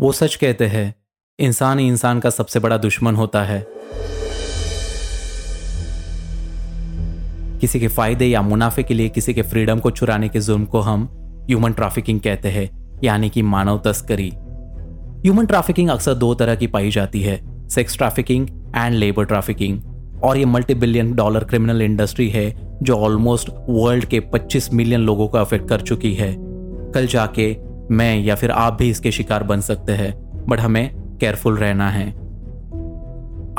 वो सच कहते हैं, इंसान ही इंसान का सबसे बड़ा दुश्मन होता है। किसी के फ़ायदे या मुनाफे के लिए किसी के फ्रीडम को चुराने के जुर्म को हम ह्यूमन ट्रैफिकिंग कहते हैं, यानी कि मानव तस्करी। ह्यूमन ट्रैफिकिंग अक्सर दो तरह की पाई जाती है, sex trafficking and labour trafficking. और ये multi billion dollar criminal industry है, जो ऑलमोस्ट वर्ल्ड के 25 मिलियन लोगों को अफेक्ट कर चुकी है। कल जाके मैं या फिर आप भी इसके शिकार बन सकते हैं, बट हमें केयरफुल रहना है।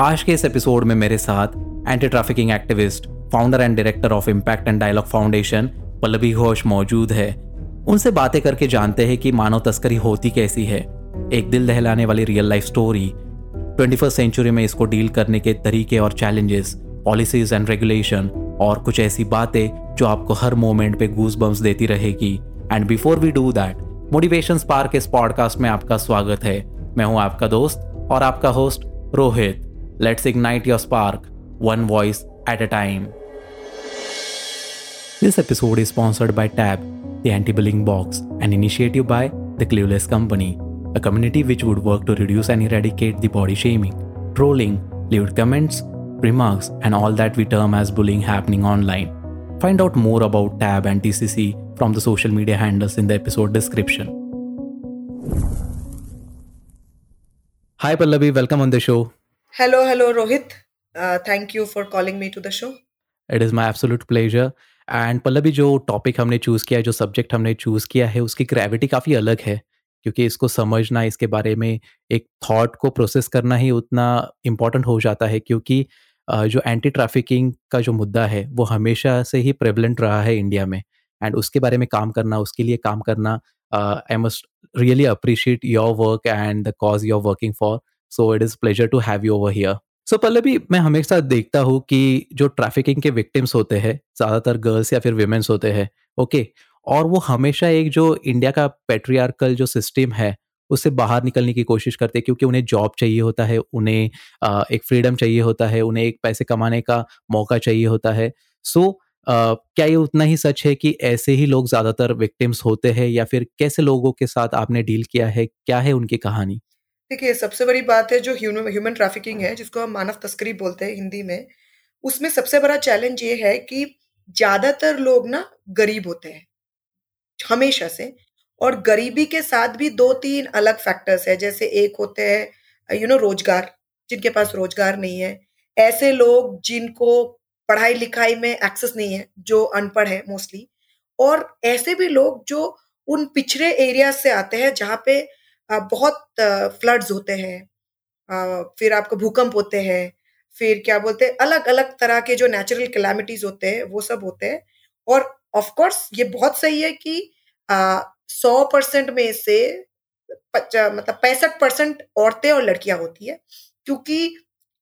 आज के इस एपिसोड में मेरे साथ anti trafficking activist founder and director of impact and dialogue foundation Pallavi Ghosh मौजूद है। उनसे बातें करके जानते हैं कि मानव तस्करी होती कैसी है। एक दिल दहलाने वाली real life story twenty first century में इसको डील करने के तरीके और चैलेंजेस पॉलिसीज़ एंड रेगुलेशन और कुछ ऐसी बातें जो आपको हर मोमेंट पे गूज बम्स देती रहेगी। And before we do that motivation spark इस पॉडकास्ट में आपका स्वागत है। मैं हूँ आपका दोस्त और आपका host Rohit. Let's ignite your spark one voice at a time this episode is sponsored by tab the anti billing box and initiative by the clueless company a community which would work to reduce and eradicate the body shaming trolling live comments remarks and all that we term as bullying happening online Find out more about TAB and TCC from the social media handles in the episode description. Hi Pallavi, welcome on the show. Hello, hello Rohit. Uh, thank you for calling me to the show. It is my absolute pleasure. And Pallavi जो topic हमने choose किया है जो subject हमने choose किया है उसकी gravity काफ़ी अलग है क्योंकि इसको समझना इसके बारे में एक थॉट को प्रोसेस करना ही उतना इंपॉर्टेंट हो जाता है क्योंकि जो एंटी ट्रैफिकिंग का जो मुद्दा है वो हमेशा से ही प्रेवलेंट रहा है इंडिया में। एंड उसके बारे में काम करना उसके लिए काम करना I must really appreciate your work and the cause you are working for so it is pleasure to have you over here so पहले भी मैं हमेशा देखता हूँ कि जो ट्रैफिकिंग के विक्टिम्स होते हैं ज़्यादातर गर्ल्स या फिर विमेंस होते हैं ओके okay, और वो हमेशा एक जो इंडिया का पेट्रियार्कल जो सिस्टम है उससे बाहर निकलने की कोशिश करते हैं क्योंकि उन्हें जॉब चाहिए होता है उन्हें एक फ्रीडम चाहिए होता है उन्हें एक पैसे कमाने का मौका चाहिए होता है। सो so, क्या ये उतना ही सच है कि ऐसे ही लोग ज़्यादातर विक्टिम्स होते हैं या फिर कैसे लोगों के साथ आपने डील किया है? क्या है उनकी कहानी? देखिए सबसे बड़ी बात है जो ह्यूमन ट्रैफिकिंग है जिसको हम मानव तस्करी बोलते हैं हिंदी में उसमें सबसे बड़ा चैलेंज ये है कि ज़्यादातर लोग ना गरीब होते हैं हमेशा से। और गरीबी के साथ भी दो तीन अलग फैक्टर्स है। जैसे एक होते हैं यू नो रोज़गार, जिनके पास रोज़गार नहीं है। ऐसे लोग जिनको पढ़ाई लिखाई में एक्सेस नहीं है, जो अनपढ़ है मोस्टली और ऐसे भी लोग जो उन पिछड़े एरिया से आते हैं, जहाँ पे बहुत फ्लड्स होते हैं फिर आपको भूकंप होते हैं, फिर क्या बोलते हैं अलग अलग तरह के जो नेचुरल कैलामिटीज होते हैं, वो सब होते हैं। और ऑफ़ कोर्स ये बहुत सही है कि सौ परसेंट में से मतलब पैंसठ परसेंट औरतें और लड़कियाँ होती है, क्योंकि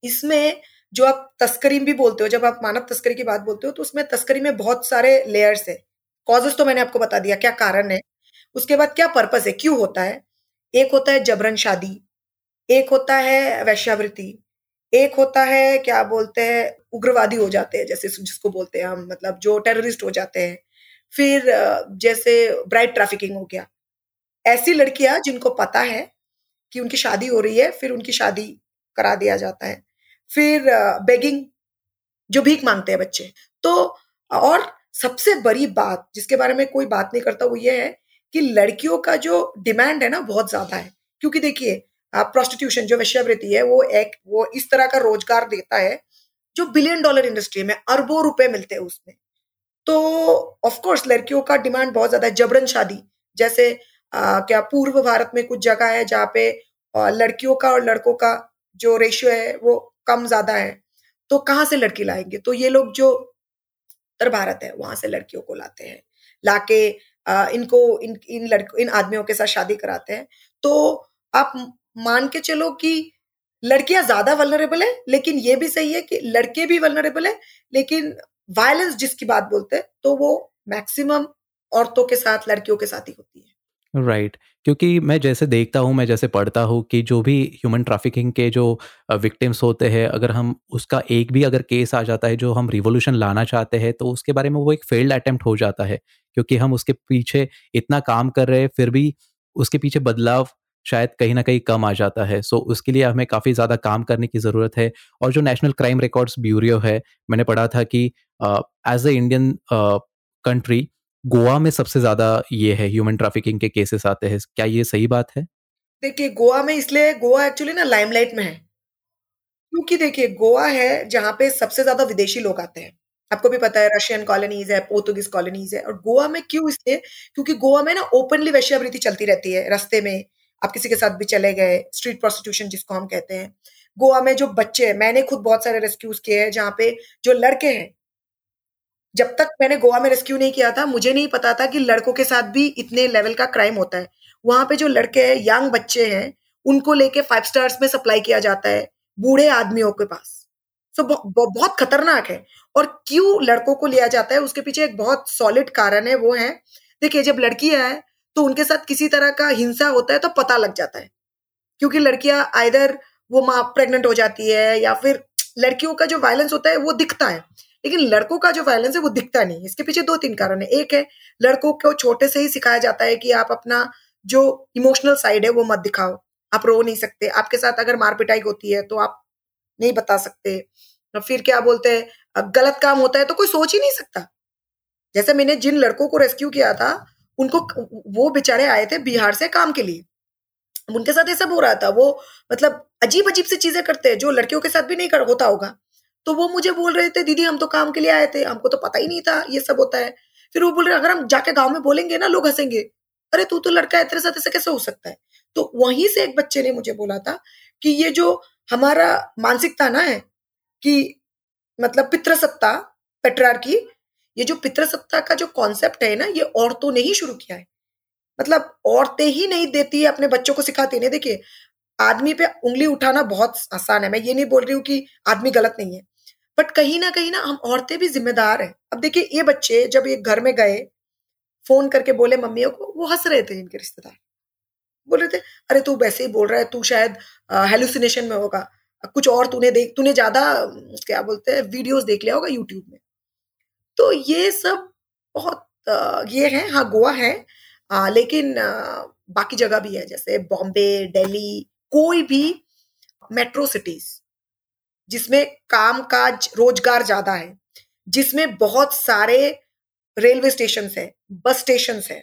इसमें जो आप तस्करी भी बोलते हो, जब आप मानव तस्करी की बात बोलते हो तो उसमें तस्करी में बहुत सारे लेयर्स है। कॉजेस तो मैंने आपको बता दिया, क्या कारण है? उसके बाद क्या पर्पज है? क्यों होता है? एक होता है जबरन शादी, एक होता है वैश्यावृत्ति, एक होता है क्या बोलते हैं, उग्रवादी हो जाते हैं, जैसे जिसको बोलते हैं हम मतलब जो टेररिस्ट हो जाते हैं। फिर जैसे ब्राइड ट्रैफिकिंग हो गया। ऐसी लड़कियाँ जिनको पता है कि उनकी शादी हो रही है, फिर उनकी शादी करा दिया जाता है। फिर बेगिंग जो भीख मांगते हैं बच्चे। तो और सबसे बड़ी बात जिसके बारे में कोई बात नहीं करता वो ये है कि लड़कियों का जो डिमांड है ना बहुत ज़्यादा है। क्योंकि देखिए प्रोस्टिट्यूशन जो वैश्यावृत्ति है, वो एक, वो इस तरह का रोज़गार देता है जो बिलियन डॉलर इंडस्ट्री में अरबों रुपए मिलते हैं उसमें। तो ऑफ़ कोर्स लड़कियों का डिमांड बहुत ज़्यादा है। जबरन शादी जैसे आ, क्या पूर्व भारत में कुछ जगह है जहाँ पे लड़कियों का और लड़कों का जो रेशियो है वो कम ज़्यादा है। तो कहाँ से लड़की लाएँगे? तो ये लोग जो उत्तर भारत है वहाँ से लड़कियों को लाते हैं। लाके आ, इनको इन इन लड़कों इन आदमियों के साथ शादी कराते हैं। तो आप मान के चलो कि लड़कियाँ ज़्यादा वलनरेबल है लेकिन ये भी सही है कि लड़के भी वलनरेबल है लेकिन वायलेंस जिसकी बात बोलते हैं तो वो मैक्सिमम औरतों के साथ, लड़कियों के साथ ही होती है राइट right. क्योंकि मैं जैसे देखता हूँ, मैं जैसे पढ़ता हूँ कि जो भी ह्यूमन ट्रैफिकिंग के जो विक्टिम्स होते हैं, अगर हम उसका एक भी अगर केस आ जाता है, जो हम रिवोल्यूशन लाना चाहते हैं तो उसके बारे में वो एक फेल्ड अटेम्प्ट हो जाता है क्योंकि हम उसके पीछे इतना काम कर रहे हैं, फिर भी उसके पीछे बदलाव शायद कहीं ना कहीं कम आ जाता है। सो उसके लिए हमें काफ़ी ज़्यादा काम करने की ज़रूरत है। और जो नेशनल क्राइम रिकॉर्ड्स ब्यूरो है, मैंने पढ़ा था कि as a Indian country Goa में सबसे ज़्यादा ये है ह्यूमन ट्रैफिकिंग के केसेस आते हैं। क्या ये सही बात है? देखिए, गोवा में इसलिए, गोवा एक्चुअली ना लाइमलाइट में है। क्योंकि देखिए, गोवा है जहाँ पे सबसे ज़्यादा विदेशी लोग आते हैं। आपको भी पता है रशियन कॉलोनीज है पोर्तुगीज कॉलोनीज है। और गोवा में क्यों इसलिए? क्योंकि गोवा में ना ओपनली वैश्यावृत्ति चलती रहती है, रास्ते में। आप किसी के साथ भी चले गए स्ट्रीट प्रोस्टिट्यूशन जिसको हम कहते हैं। गोवा में जो बच्चे हैं मैंने खुद बहुत सारे रेस्क्यूज किए हैं जहाँ पे जो लड़के हैं जब तक मैंने गोवा में रेस्क्यू नहीं किया था मुझे नहीं पता था कि लड़कों के साथ भी इतने लेवल का क्राइम होता है। वहाँ पे जो लड़के हैं यंग बच्चे हैं उनको लेके फाइव स्टार्स में सप्लाई किया जाता है बूढ़े आदमियों के पास। सो so, बहुत खतरनाक है। और क्यों लड़कों को लिया जाता है उसके पीछे एक बहुत सॉलिड कारण है वो है देखिए जब लड़कियाँ है तो उनके साथ किसी तरह का हिंसा होता है तो पता लग जाता है। क्योंकि लड़कियाँ आइधर वो माँ प्रेग्नेंट हो जाती है या फिर लड़कियों का जो वायलेंस होता है वो दिखता है। लेकिन लड़कों का जो वायलेंस है वो दिखता नहीं। इसके पीछे दो तीन कारण है। एक है, लड़कों को छोटे से ही सिखाया जाता है कि आप अपना जो इमोशनल साइड है वो मत दिखाओ। आप रो नहीं सकते। आपके साथ अगर मार पिटाई होती है तो आप नहीं बता सकते। फिर क्या बोलते हैं गलत काम होता है तो कोई सोच ही नहीं सकता। जैसे मैंने जिन लड़कों को रेस्क्यू किया था उनको वो बेचारे आए थे बिहार से काम के लिए। उनके साथ ये सब हो रहा था, वो मतलब अजीब अजीब सी चीज़ें करते हैं जो लड़कियों के साथ भी नहीं कर, होता होगा। तो वो मुझे बोल रहे थे, दीदी, हम तो काम के लिए आए थे, हमको तो पता ही नहीं था, ये सब होता है। फिर वो बोल रहे, अगर हम जाके गाँव में बोलेंगे ना, लोग हंसेंगे। अरे, तू तो लड़का है, तेरे साथ ऐसे कैसे हो सकता है? तो वहीं से एक बच्चे ने मुझे बोला था कि ये जो हमारा मानसिकता ना है कि मतलब पितृसत्ता, पेट्रार की ये जो पितृसत्ता का जो कॉन्सेप्ट है ना, ये औरतों ने ही शुरू किया है। मतलब औरतें ही नहीं देती है, अपने बच्चों को सिखाती नहीं, देखिए, आदमी पे उंगली उठाना बहुत आसान है। मैं ये नहीं बोल रही हूँ कि आदमी गलत नहीं है। बट कहीं ना कहीं ना हम औरतें भी जिम्मेदार हैं। अब देखिए, ये बच्चे जब ये घर में गए, फ़ोन करके बोले मम्मियों को, वो हंस रहे थे इनके रिश्तेदार। बोल रहे थे, अरे, तू वैसे ही बोल रहा है, तू शायद हेलुसिनेशन में होगा। कुछ और तूने देख, तूने ज़्यादा, क्या बोलते हैं वीडियोस देख लिया होगा यूट्यूब में। तो ये सब बहुत ये है हाँ गोवा है। आ, लेकिन आ, बाकी जगह भी है जैसे बॉम्बे दिल्ली कोई भी मेट्रो सिटीज़ जिसमें काम काज रोज़गार ज़्यादा है जिसमें बहुत सारे रेलवे स्टेशन है बस स्टेशन है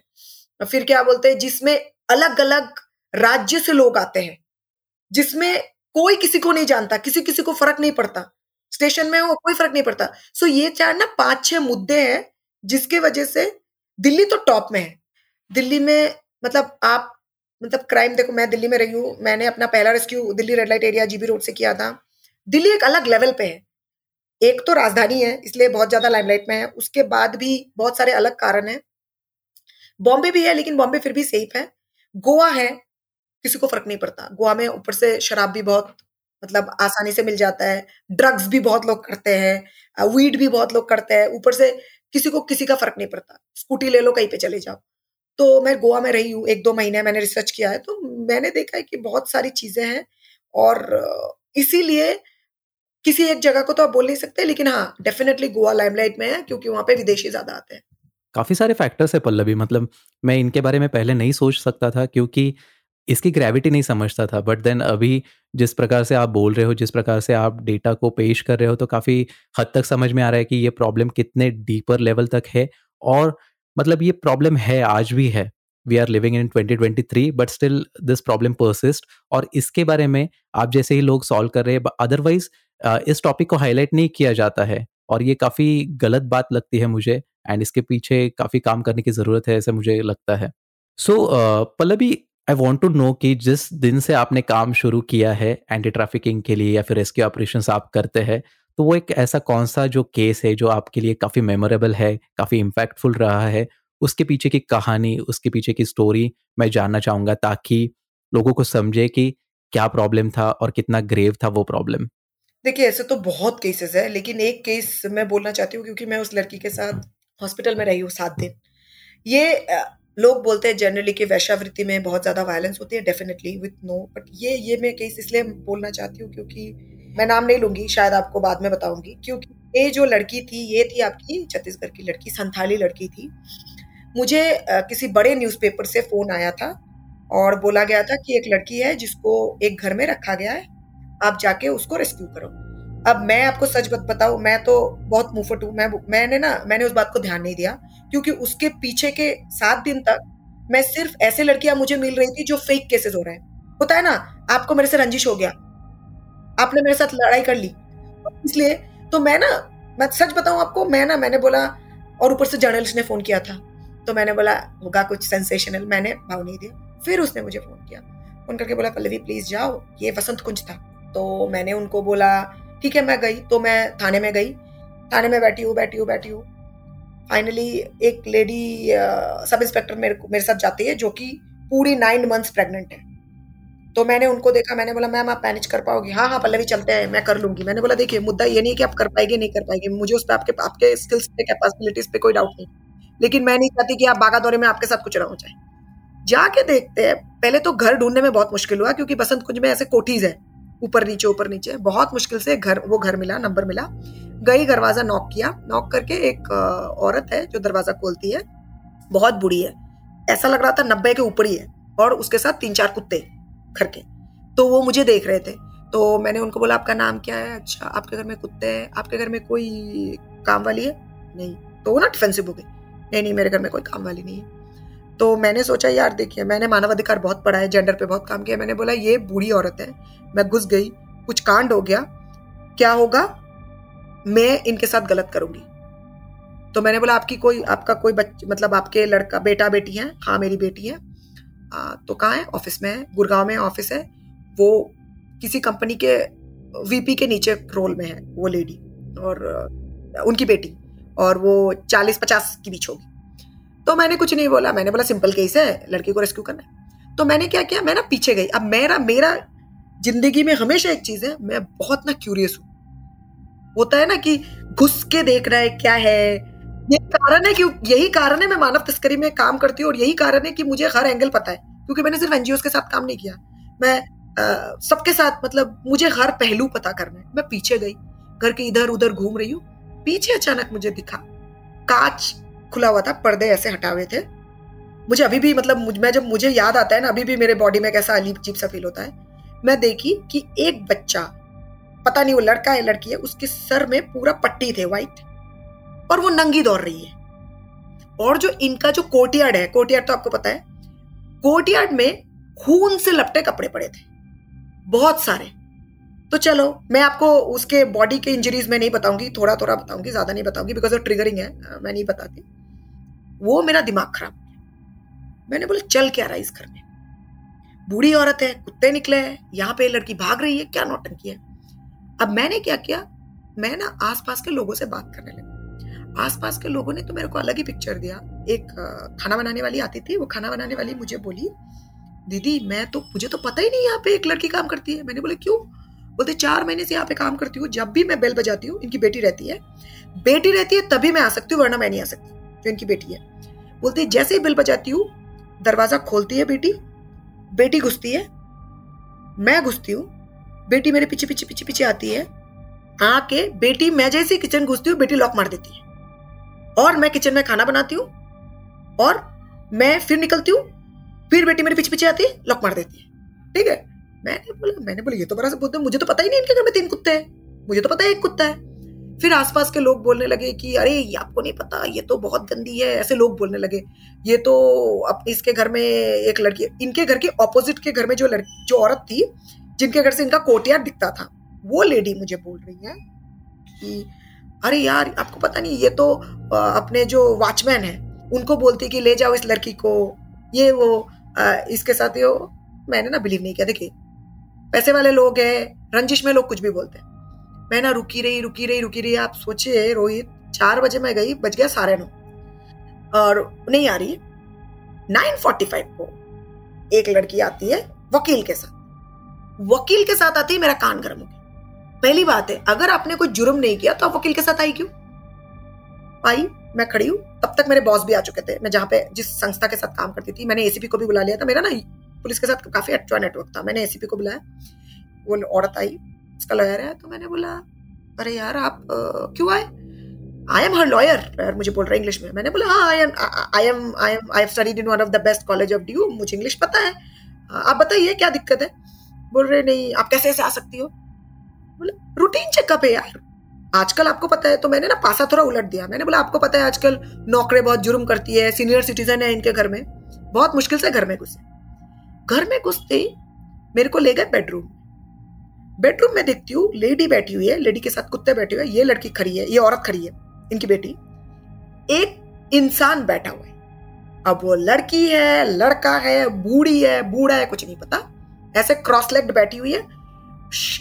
फिर क्या बोलते हैं जिसमें अलग अलग राज्य से लोग आते हैं जिसमें कोई किसी को नहीं जानता किसी किसी को फ़र्क नहीं पड़ता। स्टेशन में हो, कोई फ़र्क नहीं पड़ता। सो ये चार ना पाँच छह मुद्दे हैं, जिसके वजह से दिल्ली तो टॉप में है। दिल्ली में मतलब आप मतलब क्राइम देखो, मैं दिल्ली में रही हूँ, मैंने अपना पहला rescue Delhi red light area GB road से किया था। दिल्ली एक अलग लेवल पे है। एक तो राजधानी है, इसलिए बहुत ज़्यादा लाइमलाइट में है। उसके बाद भी बहुत सारे अलग कारण है। बॉम्बे भी है, लेकिन बॉम्बे फिर भी सेफ़ है। गोवा है, किसी को फ़र्क नहीं पड़ता। गोवा में ऊपर से शराब भी बहुत मतलब आसानी से मिल जाता है। ड्रग्स भी बहुत लोग करते हैं वीड भी बहुत लोग करते हैं। ऊपर से किसी को किसी का फ़र्क नहीं पड़ता। स्कूटी ले लो, कहीं पे चले जाओ। तो मैं गोवा में रही हूँ, एक दो महीने मैंने रिसर्च किया है। तो मैंने देखा है कि बहुत सारी चीज़ें हैं और इसीलिए किसी एक जगह को तो आप बोल नहीं सकते, लेकिन हाँ डेफिनेटली गोवा लाइमलाइट में है, क्योंकि वहाँ पे विदेशी ज़्यादा आते हैं। काफ़ी सारे फैक्टर्स है पल्लवी। मतलब मैं इनके बारे में पहले नहीं सोच सकता था, क्योंकि इसकी ग्रेविटी नहीं समझता था बट देन अभी जिस प्रकार से आप बोल रहे हो जिस प्रकार से आप डेटा को पेश कर रहे हो तो काफ़ी हद तक समझ में आ रहा है कि ये प्रॉब्लम कितने डीपर लेवल तक है और मतलब ये प्रॉब्लम है आज भी है। We are living in 2023 but still this problem persist और इसके बारे में आप जैसे ही लोग सॉल्व कर रहे हैं अदरवाइज़ इस टॉपिक को हाईलाइट नहीं किया जाता है और ये काफ़ी गलत बात लगती है मुझे एंड इसके पीछे काफ़ी काम करने की ज़रूरत है ऐसा मुझे लगता है। So so, uh, Pallavi I want to know कि जिस दिन से आपने काम शुरू किया है एंटी ट्रैफिकिंग के लिए या फिर रेस्क्यू ऑपरेशन आप करते हैं तो वो एक ऐसा कौन सा जो केस है जो आपके लिए काफ़ी मेमोरेबल है, काफ़ी इम्पैक्टफुल रहा है, उसके पीछे की कहानी, उसके पीछे की स्टोरी मैं जानना चाहूँगा ताकि लोगों को समझे कि क्या प्रॉब्लम था और कितना ग्रेव था वो प्रॉब्लम देखिए, ऐसे तो बहुत केसेस है, लेकिन एक केस मैं बोलना चाहती हूँ क्योंकि मैं उस लड़की के साथ हॉस्पिटल में रही हूँ सात दिन। ये लोग बोलते हैं जनरली कि वैश्यावृत्ति में बहुत ज़्यादा वायलेंस होती है डेफिनेटली विथ नो बट ये ये मैं केस इसलिए बोलना चाहती हूँ क्योंकि मैं नाम नहीं लूँगी, शायद आपको बाद में बताऊँगी। क्योंकि ये जो लड़की थी, ये थी आपकी छत्तीसगढ़ की लड़की, संथाली लड़की थी। मुझे किसी बड़े न्यूज़पेपर से फ़ोन आया था और बोला गया था कि एक लड़की है जिसको एक घर में रखा गया है, आप जाके उसको रेस्क्यू करो। अब मैं आपको सच बत, बताऊँ, मैं तो बहुत मुफट हूँ मैं, मैंने ना, मैंने उस बात को ध्यान नहीं दिया। क्योंकि उसके पीछे के सात दिन तक मैं सिर्फ़ ऐसे लड़कियाँ मुझे मिल रही थी जो फेक केसेस हो रहे हैं। होता है ना, आपको मेरे से रंजिश हो गया। आपने मेरे साथ लड़ाई कर ली। इसलिए तो मैं ना, मैं सच बताऊँ आपको, मैं ना, मैंने बोला, और ऊपर से जर्नलिस्ट ने फ़ोन किया था। तो मैंने बोला, होगा कुछ सेंसेशनल मैंने भाव नहीं दिया। फिर उसने मुझे फ़ोन किया। फ़ोन करके बोला, पल्लवी प्लीज़ जाओ। ये वसंत कुंज था। तो मैंने उनको बोला, ठीक है, मैं गई। तो मैं थाने में गई। थाने में बैठी हूँ बैठी हूँ बैठी हूँ। फाइनली एक लेडी सब इंस्पेक्टर मेरे को, मेरे साथ जाती है, जो कि पूरी नाइन मंथ्स प्रेग्नेंट है। तो मैंने उनको देखा, मैंने बोला, मैम, आप मैनेज कर पाओगी? हाँ हाँ पल्लवी चलते हैं, मैं कर लूँगी। मैंने बोला, देखिए, मुद्दा ये नहीं कि आप कर पाएँगे, नहीं कर पाएँगे। मुझे उस पर आपके आपके स्किल्स पे कैपेबिलिटीज पे कोई डाउट नहीं। लेकिन मैं नहीं चाहती कि आप बागा दौरे में आपके साथ कुछ ना हो जाए। जाके देखते हैं। पहले तो घर ढूँढने में बहुत मुश्किल हुआ, क्योंकि बसंत कुंज में ऐसे कोठीज है। ऊपर नीचे ऊपर नीचे। बहुत मुश्किल से घर, वो घर मिला, नंबर मिला। गई, दरवाज़ा नॉक किया। नॉक करके एक औरत है जो दरवाज़ा खोलती है। बहुत बुरी है। ऐसा लग रहा था नब्बे के ऊपर ही है और उसके साथ तीन चार कुत्ते घर के। तो वो मुझे देख रहे थे। तो मैंने उनको बोला, आपका नाम क्या है? अच्छा आपके घर में कुत्ते हैं। आपके घर में कोई काम वाली है? नहीं। तो वो ना डिफेंसिव हो गई नहीं नहीं, मेरे घर में कोई काम वाली नहीं है। तो मैंने सोचा यार देखिए मैंने मानवाधिकार बहुत पढ़ा है जेंडर पे बहुत काम किया मैंने बोला ये बूढ़ी औरत है मैं घुस गई कुछ कांड हो गया क्या होगा? मैं इनके साथ गलत करूँगी। तो मैंने बोला आपकी कोई आपका कोई बच्चे मतलब आपके लड़का बेटा बेटी है हाँ मेरी बेटी है आ, तो कहाँ है? ऑफ़िस में है गुड़गांव में ऑफ़िस है वो किसी कंपनी के वीपी के नीचे रोल में है वो लेडी और उनकी बेटी और वो चालीस पचास के बीच होगी। तो मैंने कुछ नहीं बोला। मैंने बोला, सिंपल केस है, लड़की को रेस्क्यू करना है। तो मैंने क्या किया? मैं ना पीछे गई। अब मेरा मेरा ज़िंदगी में हमेशा एक चीज़ है, मैं बहुत ना क्यूरियस हूँ। होता है ना कि घुस के देख रहा है क्या है। ये कारण है कि, यही कारण है मैं मानव तस्करी में काम करती हूँ और यही कारण है कि मुझे हर एंगल पता है, क्योंकि मैंने सिर्फ़ एनजीओ के साथ काम नहीं किया। मैं सबके साथ मतलब मुझे हर पहलू पता करना है। मैं पीछे गई, घर के इधर उधर घूम रही हूँ। पीछे अचानक मुझे दिखा, कांच खुला हुआ था, पर्दे ऐसे हटा हुए थे। मुझे अभी भी मतलब मुझ, मैं जब मुझे याद आता है ना, अभी भी मेरे बॉडी में कैसा अलीब अजीब सा फील होता है। मैं देखी कि एक बच्चा, पता नहीं वो लड़का है, लड़की है, उसके सर में पूरा पट्टी थे व्हाइट और वो नंगी दौड़ रही है। और जो इनका जो कोर्टयार्ड है कोर्टयार्ड तो आपको पता है कोर्टयार्ड में खून से लपटे कपड़े पड़े थे, बहुत सारे। तो चलो, मैं आपको उसके बॉडी के इंजरीज में नहीं बताऊँगी थोड़ा थोड़ा बताऊँगी, ज़्यादा नहीं बताऊँगी बिकॉज़ ऑफ़ ट्रिगरिंग है, मैं नहीं बताती। वो मेरा दिमाग खराब किया। मैंने बोला, चल क्या रहा इस घर में। बूढ़ी औरत है, कुत्ते निकले हैं, यहाँ पे लड़की भाग रही है, क्या नौटंकी है? अब मैंने क्या किया? मैं ना आसपास के लोगों से बात करने लगी। आसपास के लोगों ने तो मेरे को अलग ही पिक्चर दिया। एक खाना बनाने वाली आती थी, वो खाना बनाने वाली मुझे बोली, दीदी, मैं तो मुझे तो पता ही नहीं यहाँ पे एक लड़की काम करती है। मैंने बोले, क्यों? बोलते, चार महीने से यहाँ पे काम करती हूँ, जब भी मैं बेल बजाती हूँ, इनकी बेटी रहती है। बेटी रहती है तभी मैं आ सकती हूँ, वरना मैं नहीं आ सकती। जो इनकी बेटी है। बोलते जैसे ही बिल बजाती हूँ, दरवाज़ा खोलती है बेटी बेटी घुसती है, मैं घुसती हूँ, बेटी मेरे पीछे पीछे पीछे पीछे आती है, आके बेटी मैं जैसे किचन घुसती हूँ, बेटी लॉक मार देती है। और मैं किचन में खाना बनाती हूँ, और मैं फिर निकलती हूँ, फिर बेटी मेरे पीछे पीछे आती है, लॉक मार देती है। ठीक है? मैंने बोला मैंने बोला, ये तो बड़ा सा मुझे तो पता ही नहीं इनके घर में तीन कुत्ते हैं, मुझे तो पता है एक कुत्ता है। फिर आसपास के लोग बोलने लगे कि अरे ये आपको नहीं पता ये तो बहुत गंदी है ऐसे लोग बोलने लगे। ये तो अब इसके घर में एक लड़की इनके घर के ऑपोजिट के घर में जो लड़की जो औरत थी जिनके घर से इनका कोटियार दिखता था वो लेडी मुझे बोल रही है कि अरे यार आपको पता नहीं ये तो अपने जो वॉचमैन है उनको बोलती कि ले जाओ इस लड़की को ये वो आ, इसके साथ ये मैंने ना बिलीव नहीं किया। देखिए पैसे वाले लोग हैं रंजिश में लोग कुछ भी बोलते हैं। मैं ना रुकी रही रुकी रही रुकी रही। आप सोचिए रोहित, चार बजे मैं गई, बज गया साढ़े नौ। और नहीं आ रही नाइन फोर्टी फाइव को एक लड़की आती है वकील के साथ। वकील के साथ आती है, मेरा कान गर्म हो गया। पहली बात है, अगर आपने कोई जुर्म नहीं किया तो आप वकील के साथ आई क्यों? आई, मैं खड़ी हूँ, तब तक मेरे बॉस भी आ चुके थे। मैं जहाँ पे, जिस संस्था के साथ काम करती थी, मैंने एसीपी को भी बुला लिया था। मेरा ना पुलिस के साथ काफ़ी अच्छा नेटवर्क था। मैंने एसीपी को बुलाया। वो औरत आई उसका लॉयर है तो मैंने बोला, अरे यार, आप क्यों आए? आई एम हर लॉयर मुझे बोल रहा है इंग्लिश में. मैंने बोला हाँ I am I am I am I studied in one of the best college of DU मुझे इंग्लिश पता है। आप बताइए, क्या दिक्कत है? बोल रहे, नहीं, आप कैसे ऐसे आ सकती हो? बोले रूटीन चेकअप है यार। आजकल आपको पता है तो मैंने ना पासा थोड़ा उलट दिया। मैंने बोला, आपको पता है, आजकल नौकरें बहुत जुर्म करती है सीनियर सिटीजन है इनके घर में। बहुत मुश्किल से घर में घुसे। घर में घुसते मेरे को ले गए बेडरूम बेडरूम में देखती हूँ लेडी बैठी हुई है लेडी के साथ कुत्ते बैठे हुए ये लड़की खड़ी है, ये औरत खड़ी है, इनकी बेटी। एक इंसान बैठा हुआ है। अब वो लड़की है, लड़का है, बूढ़ी है, बूढ़ा है, कुछ नहीं पता। ऐसे क्रॉस लेग्ड बैठी हुई है।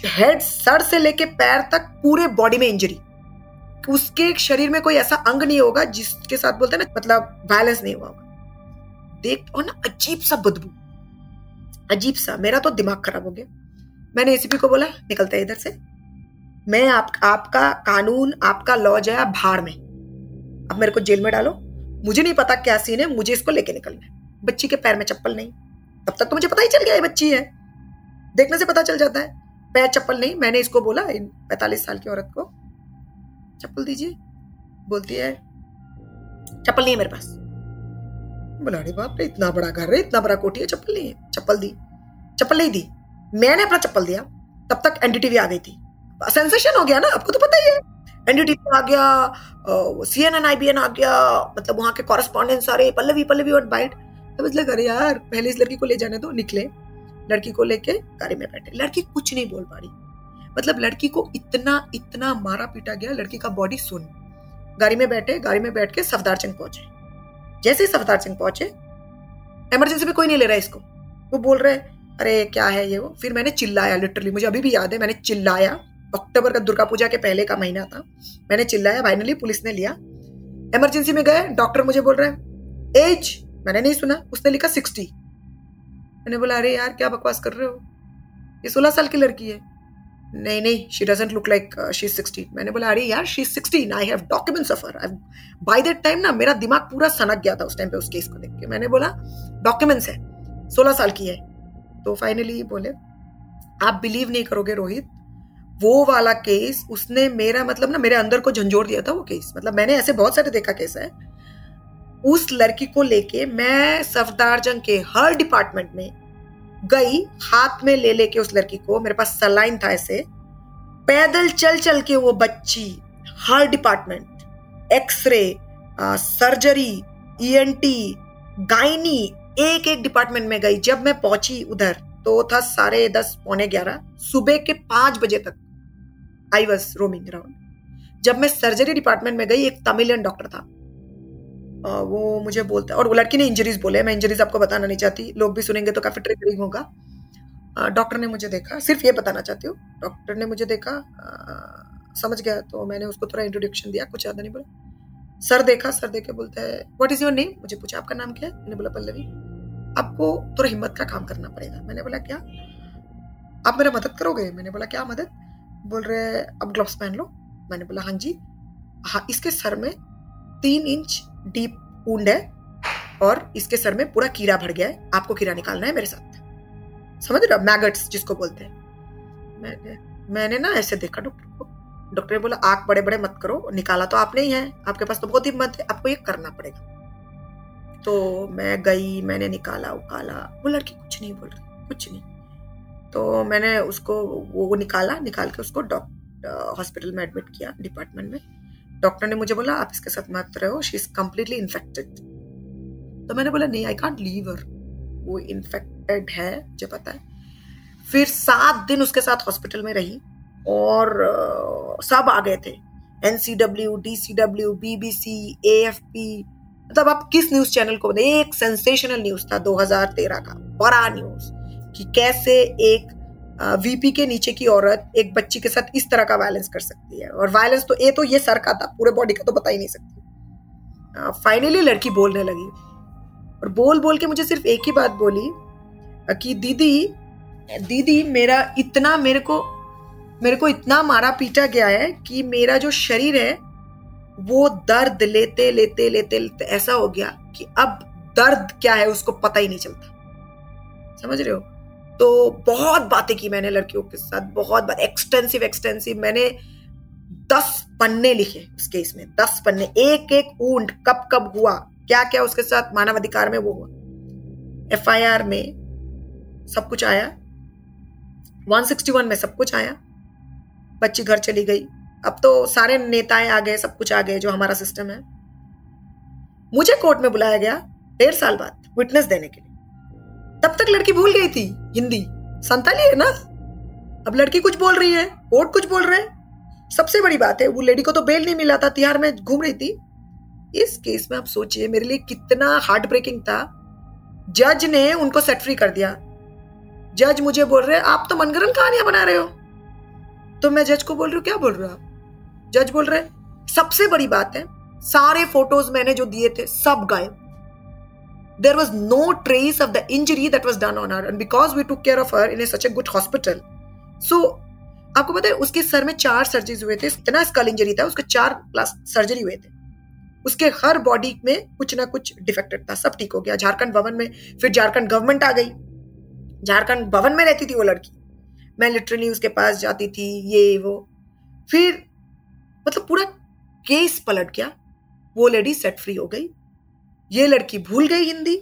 हेड सर से लेके पैर तक पूरे बॉडी में इंजरी उसके शरीर में कोई ऐसा अंग नहीं होगा जिसके साथ बोलते हैं ना मतलब वायलेंस नहीं हुआ होगा। देख और ना, अजीब सा बदबू। अजीब सा, मेरा तो दिमाग खराब हो गया। मैंने एसीपी को बोला, निकलते इधर से। मैं आप, आपका कानून, आपका लॉ जो है भाड़ में। अब मेरे को जेल में डालो। मुझे नहीं पता क्या सीन है, मुझे इसको लेके निकलना बच्ची के पैर में चप्पल नहीं। तब तक तो मुझे पता ही चल गया ये बच्ची है। देखने से पता चल जाता है। पैर चप्पल नहीं, मैंने इसको बोला, इन पैतालीस साल की औरत को, चप्पल दीजिए। बोलती है, चप्पल नहीं है मेरे पास। बोला, अरे बाप रे, इतना बड़ा घर है, इतना बड़ा कोठी है, चप्पल नहीं है। चप्पल दी। चप्पल नहीं दी। मैंने अपना चप्पल दिया, तब तक एनडीटीवी आ गई थी। सेंसेशन हो गया ना, आपको तो पता ही है। एनडीटीवी आ गया C N N I B N आ गया मतलब वहाँ के कॉरेस्पॉन्डेंट सारे, पल्लवी पल्लवी और बाइट तो मतलब अरे यार, पहले इस लड़की को ले जाने दो, निकले। लड़की को लेके गाड़ी में बैठे। लड़की कुछ नहीं बोल पा रही। मतलब लड़की को इतना इतना मारा पीटा गया, लड़की का बॉडी सुन। गाड़ी में बैठे, गाड़ी में बैठ के सफदार सिंह पहुँचे। जैसे ही सफदार सिंह पहुँचे इमरजेंसी में कोई नहीं ले रहा इसको। वो बोल रहे अरे, क्या है ये वो? फिर मैंने चिल्लाया लिटरली मुझे अभी भी याद है, मैंने चिल्लाया। अक्टूबर का दुर्गा पूजा के पहले का महीना था। मैंने चिल्लाया फाइनली पुलिस ने लिया। इमरजेंसी में गए डॉक्टर मुझे बोल रहे हैं एज मैंने नहीं सुना, उसने लिखा सिक्सटी मैंने बोला, अरे यार, क्या बकवास कर रहे हो? ये सोलह साल की लड़की है। नहीं नहीं she doesn't look like she sixty मैंने बोला, अरे यार she sixteen I have documents of her by that time ना, मेरा दिमाग पूरा सनक गया था उस टाइम पे उस केस को देख के। मैंने बोला डॉक्यूमेंट्स है, सोलह साल की है। तो फाइनली बोले, आप बिलीव नहीं करोगे रोहित, वो वाला केस उसने मेरा मतलब ना मेरे अंदर को झंझोर दिया था वो केस मतलब मैंने ऐसे बहुत सारे देखा केस है। उस लड़की को लेके मैं सफदार जंग के हर डिपार्टमेंट में गई, हाथ में ले लेके उस लड़की को, मेरे पास सलाइन था ऐसे, पैदल चल चल के वो बच्ची, हर department X-ray surgery ENT gynae एक एक डिपार्टमेंट में गई। जब मैं पहुँची उधर तो था साढ़े दस पौने ग्यारह सुबह के पाँच बजे तक। आई वॉज़ रोमिंग अराउंड जब मैं सर्जरी डिपार्टमेंट में गई एक तमिलियन डॉक्टर था। वो मुझे बोलता और वो लड़की ने इंजरीज बोले। मैं इंजरीज आपको बताना नहीं चाहती। लोग भी सुनेंगे तो काफ़ी ट्रिगरिंग होगा। डॉक्टर ने मुझे देखा। सिर्फ़ ये बताना चाहती हूँ डॉक्टर ने मुझे देखा। आ, समझ गया तो मैंने उसको थोड़ा इंट्रोडक्शन दिया कुछ ज़्यादा नहीं बोला। सर देखा सर देखे बोलते हैं व्हाट इज़ योर नेम मुझे पूछा आपका नाम क्या है? मैंने बोला पल्लवी। आपको थोड़ा हिम्मत का काम करना पड़ेगा। मैंने बोला, क्या? आप मेरा मदद करोगे? मैंने बोला, क्या मदद? बोल रहे, अब ग्लव्स पहन लो। मैंने बोला हाँ जी। हाँ इसके सर में तीन इंच डीप ऊंड है और इसके सर में पूरा कीड़ा भर गया है। आपको कीड़ा निकालना है मेरे साथ। समझ रहे हो? मैगट्स जिसको बोलते हैं। मैंने मैंने ना ऐसे देखा डॉक्टर को। डॉक्टर ने बोला, आँख बड़े बड़े मत करो। निकाला तो आपने ही है। आपके पास तो बहुत हिम्मत है। आपको ये करना पड़ेगा। तो मैं गई, मैंने निकाला, उकाला। वो लड़की कुछ नहीं बोल रही, कुछ नहीं। तो मैंने उसको वो निकाला, निकाल के उसको डॉक्टर हॉस्पिटल में एडमिट किया, डिपार्टमेंट में। डॉक्टर ने मुझे बोला, आप इसके साथ मत रहो शी इज़ कम्प्लीटली इन्फेक्टेड तो मैंने बोला, नहीं आई कॉन्ट लीव हर वो इन्फेक्टेड है, मुझे पता है। फिर सात दिन उसके साथ हॉस्पिटल में रही और सब आ गए थे। एनसीडब्ल्यू डीसीडब्ल्यू बीबीसी एएफपी मतलब आप किस न्यूज़ चैनल को एक सेंसेशनल न्यूज़ था 2013 का, बड़ा न्यूज़ कि कैसे एक वीपी के नीचे की औरत एक बच्ची के साथ इस तरह का वायलेंस कर सकती है। और वायलेंस तो ये तो ये सर का था, पूरे बॉडी का तो बता ही नहीं सकती। फाइनली लड़की बोलने लगी। और बोल बोल के मुझे सिर्फ़ एक ही बात बोली कि दीदी दीदी मेरा इतना मेरे को मेरे को इतना मारा पीटा गया है कि मेरा जो शरीर है वो दर्द लेते लेते लेते लेते ऐसा हो गया कि अब दर्द क्या है उसको पता ही नहीं चलता। समझ रहे हो? तो बहुत बातें की मैंने लड़कियों के साथ, बहुत बात एक्सटेंसिव एक्सटेंसिव मैंने दस पन्ने लिखे उस केस में, दस पन्ने, एक एक ऊँट कब कब हुआ क्या क्या उसके साथ मानव अधिकार में वो हुआ। एफआईआर में सब कुछ आया 161 में सब कुछ आया, बच्ची घर चली गई। अब तो सारे नेताएँ आ गए, सब कुछ आ गए जो हमारा सिस्टम है। मुझे कोर्ट में बुलाया गया डेढ़ साल बाद विटनेस देने के लिए। तब तक लड़की भूल गई थी, हिंदी। संताली है ना? अब लड़की कुछ बोल रही है कोर्ट कुछ बोल रहे सबसे बड़ी बात है, वो लेडी को तो बेल नहीं मिला था तिहार में घूम रही थी। इस केस में आप सोचिए, मेरे लिए कितना हार्ट ब्रेकिंग था। जज ने उनको सेट फ्री कर दिया। जज मुझे बोल रहे आप तो मनगरम कहानियाँ बना रहे हो। तो मैं जज को बोल रही हूँ, क्या बोल रहे हो आप? जज बोल रहे सबसे बड़ी बात है, सारे फ़ोटोज़ मैंने जो दिए थे, सब गायब। There was no trace of the injury that was done on her, and because we took care of her in a such a good hospital, so, आपको पता है, उसके सर में चार सर्जरीज हुए थे, इतना स्कल इंजरी था, उसके चार प्लस सर्जरी हुए थे। उसके हर बॉडी में कुछ ना कुछ डिफेक्टेड था, सब ठीक हो गया। झारखंड भवन में, फिर झारखंड गवर्नमेंट आ गई। झारखंड भवन में रहती थी वो लड़की। मैं लिटरली उसके पास जाती थी, ये, वो। फिर मतलब पूरा केस पलट गया। वो लेडी सेट फ्री हो गई। ये लड़की भूल गई हिंदी।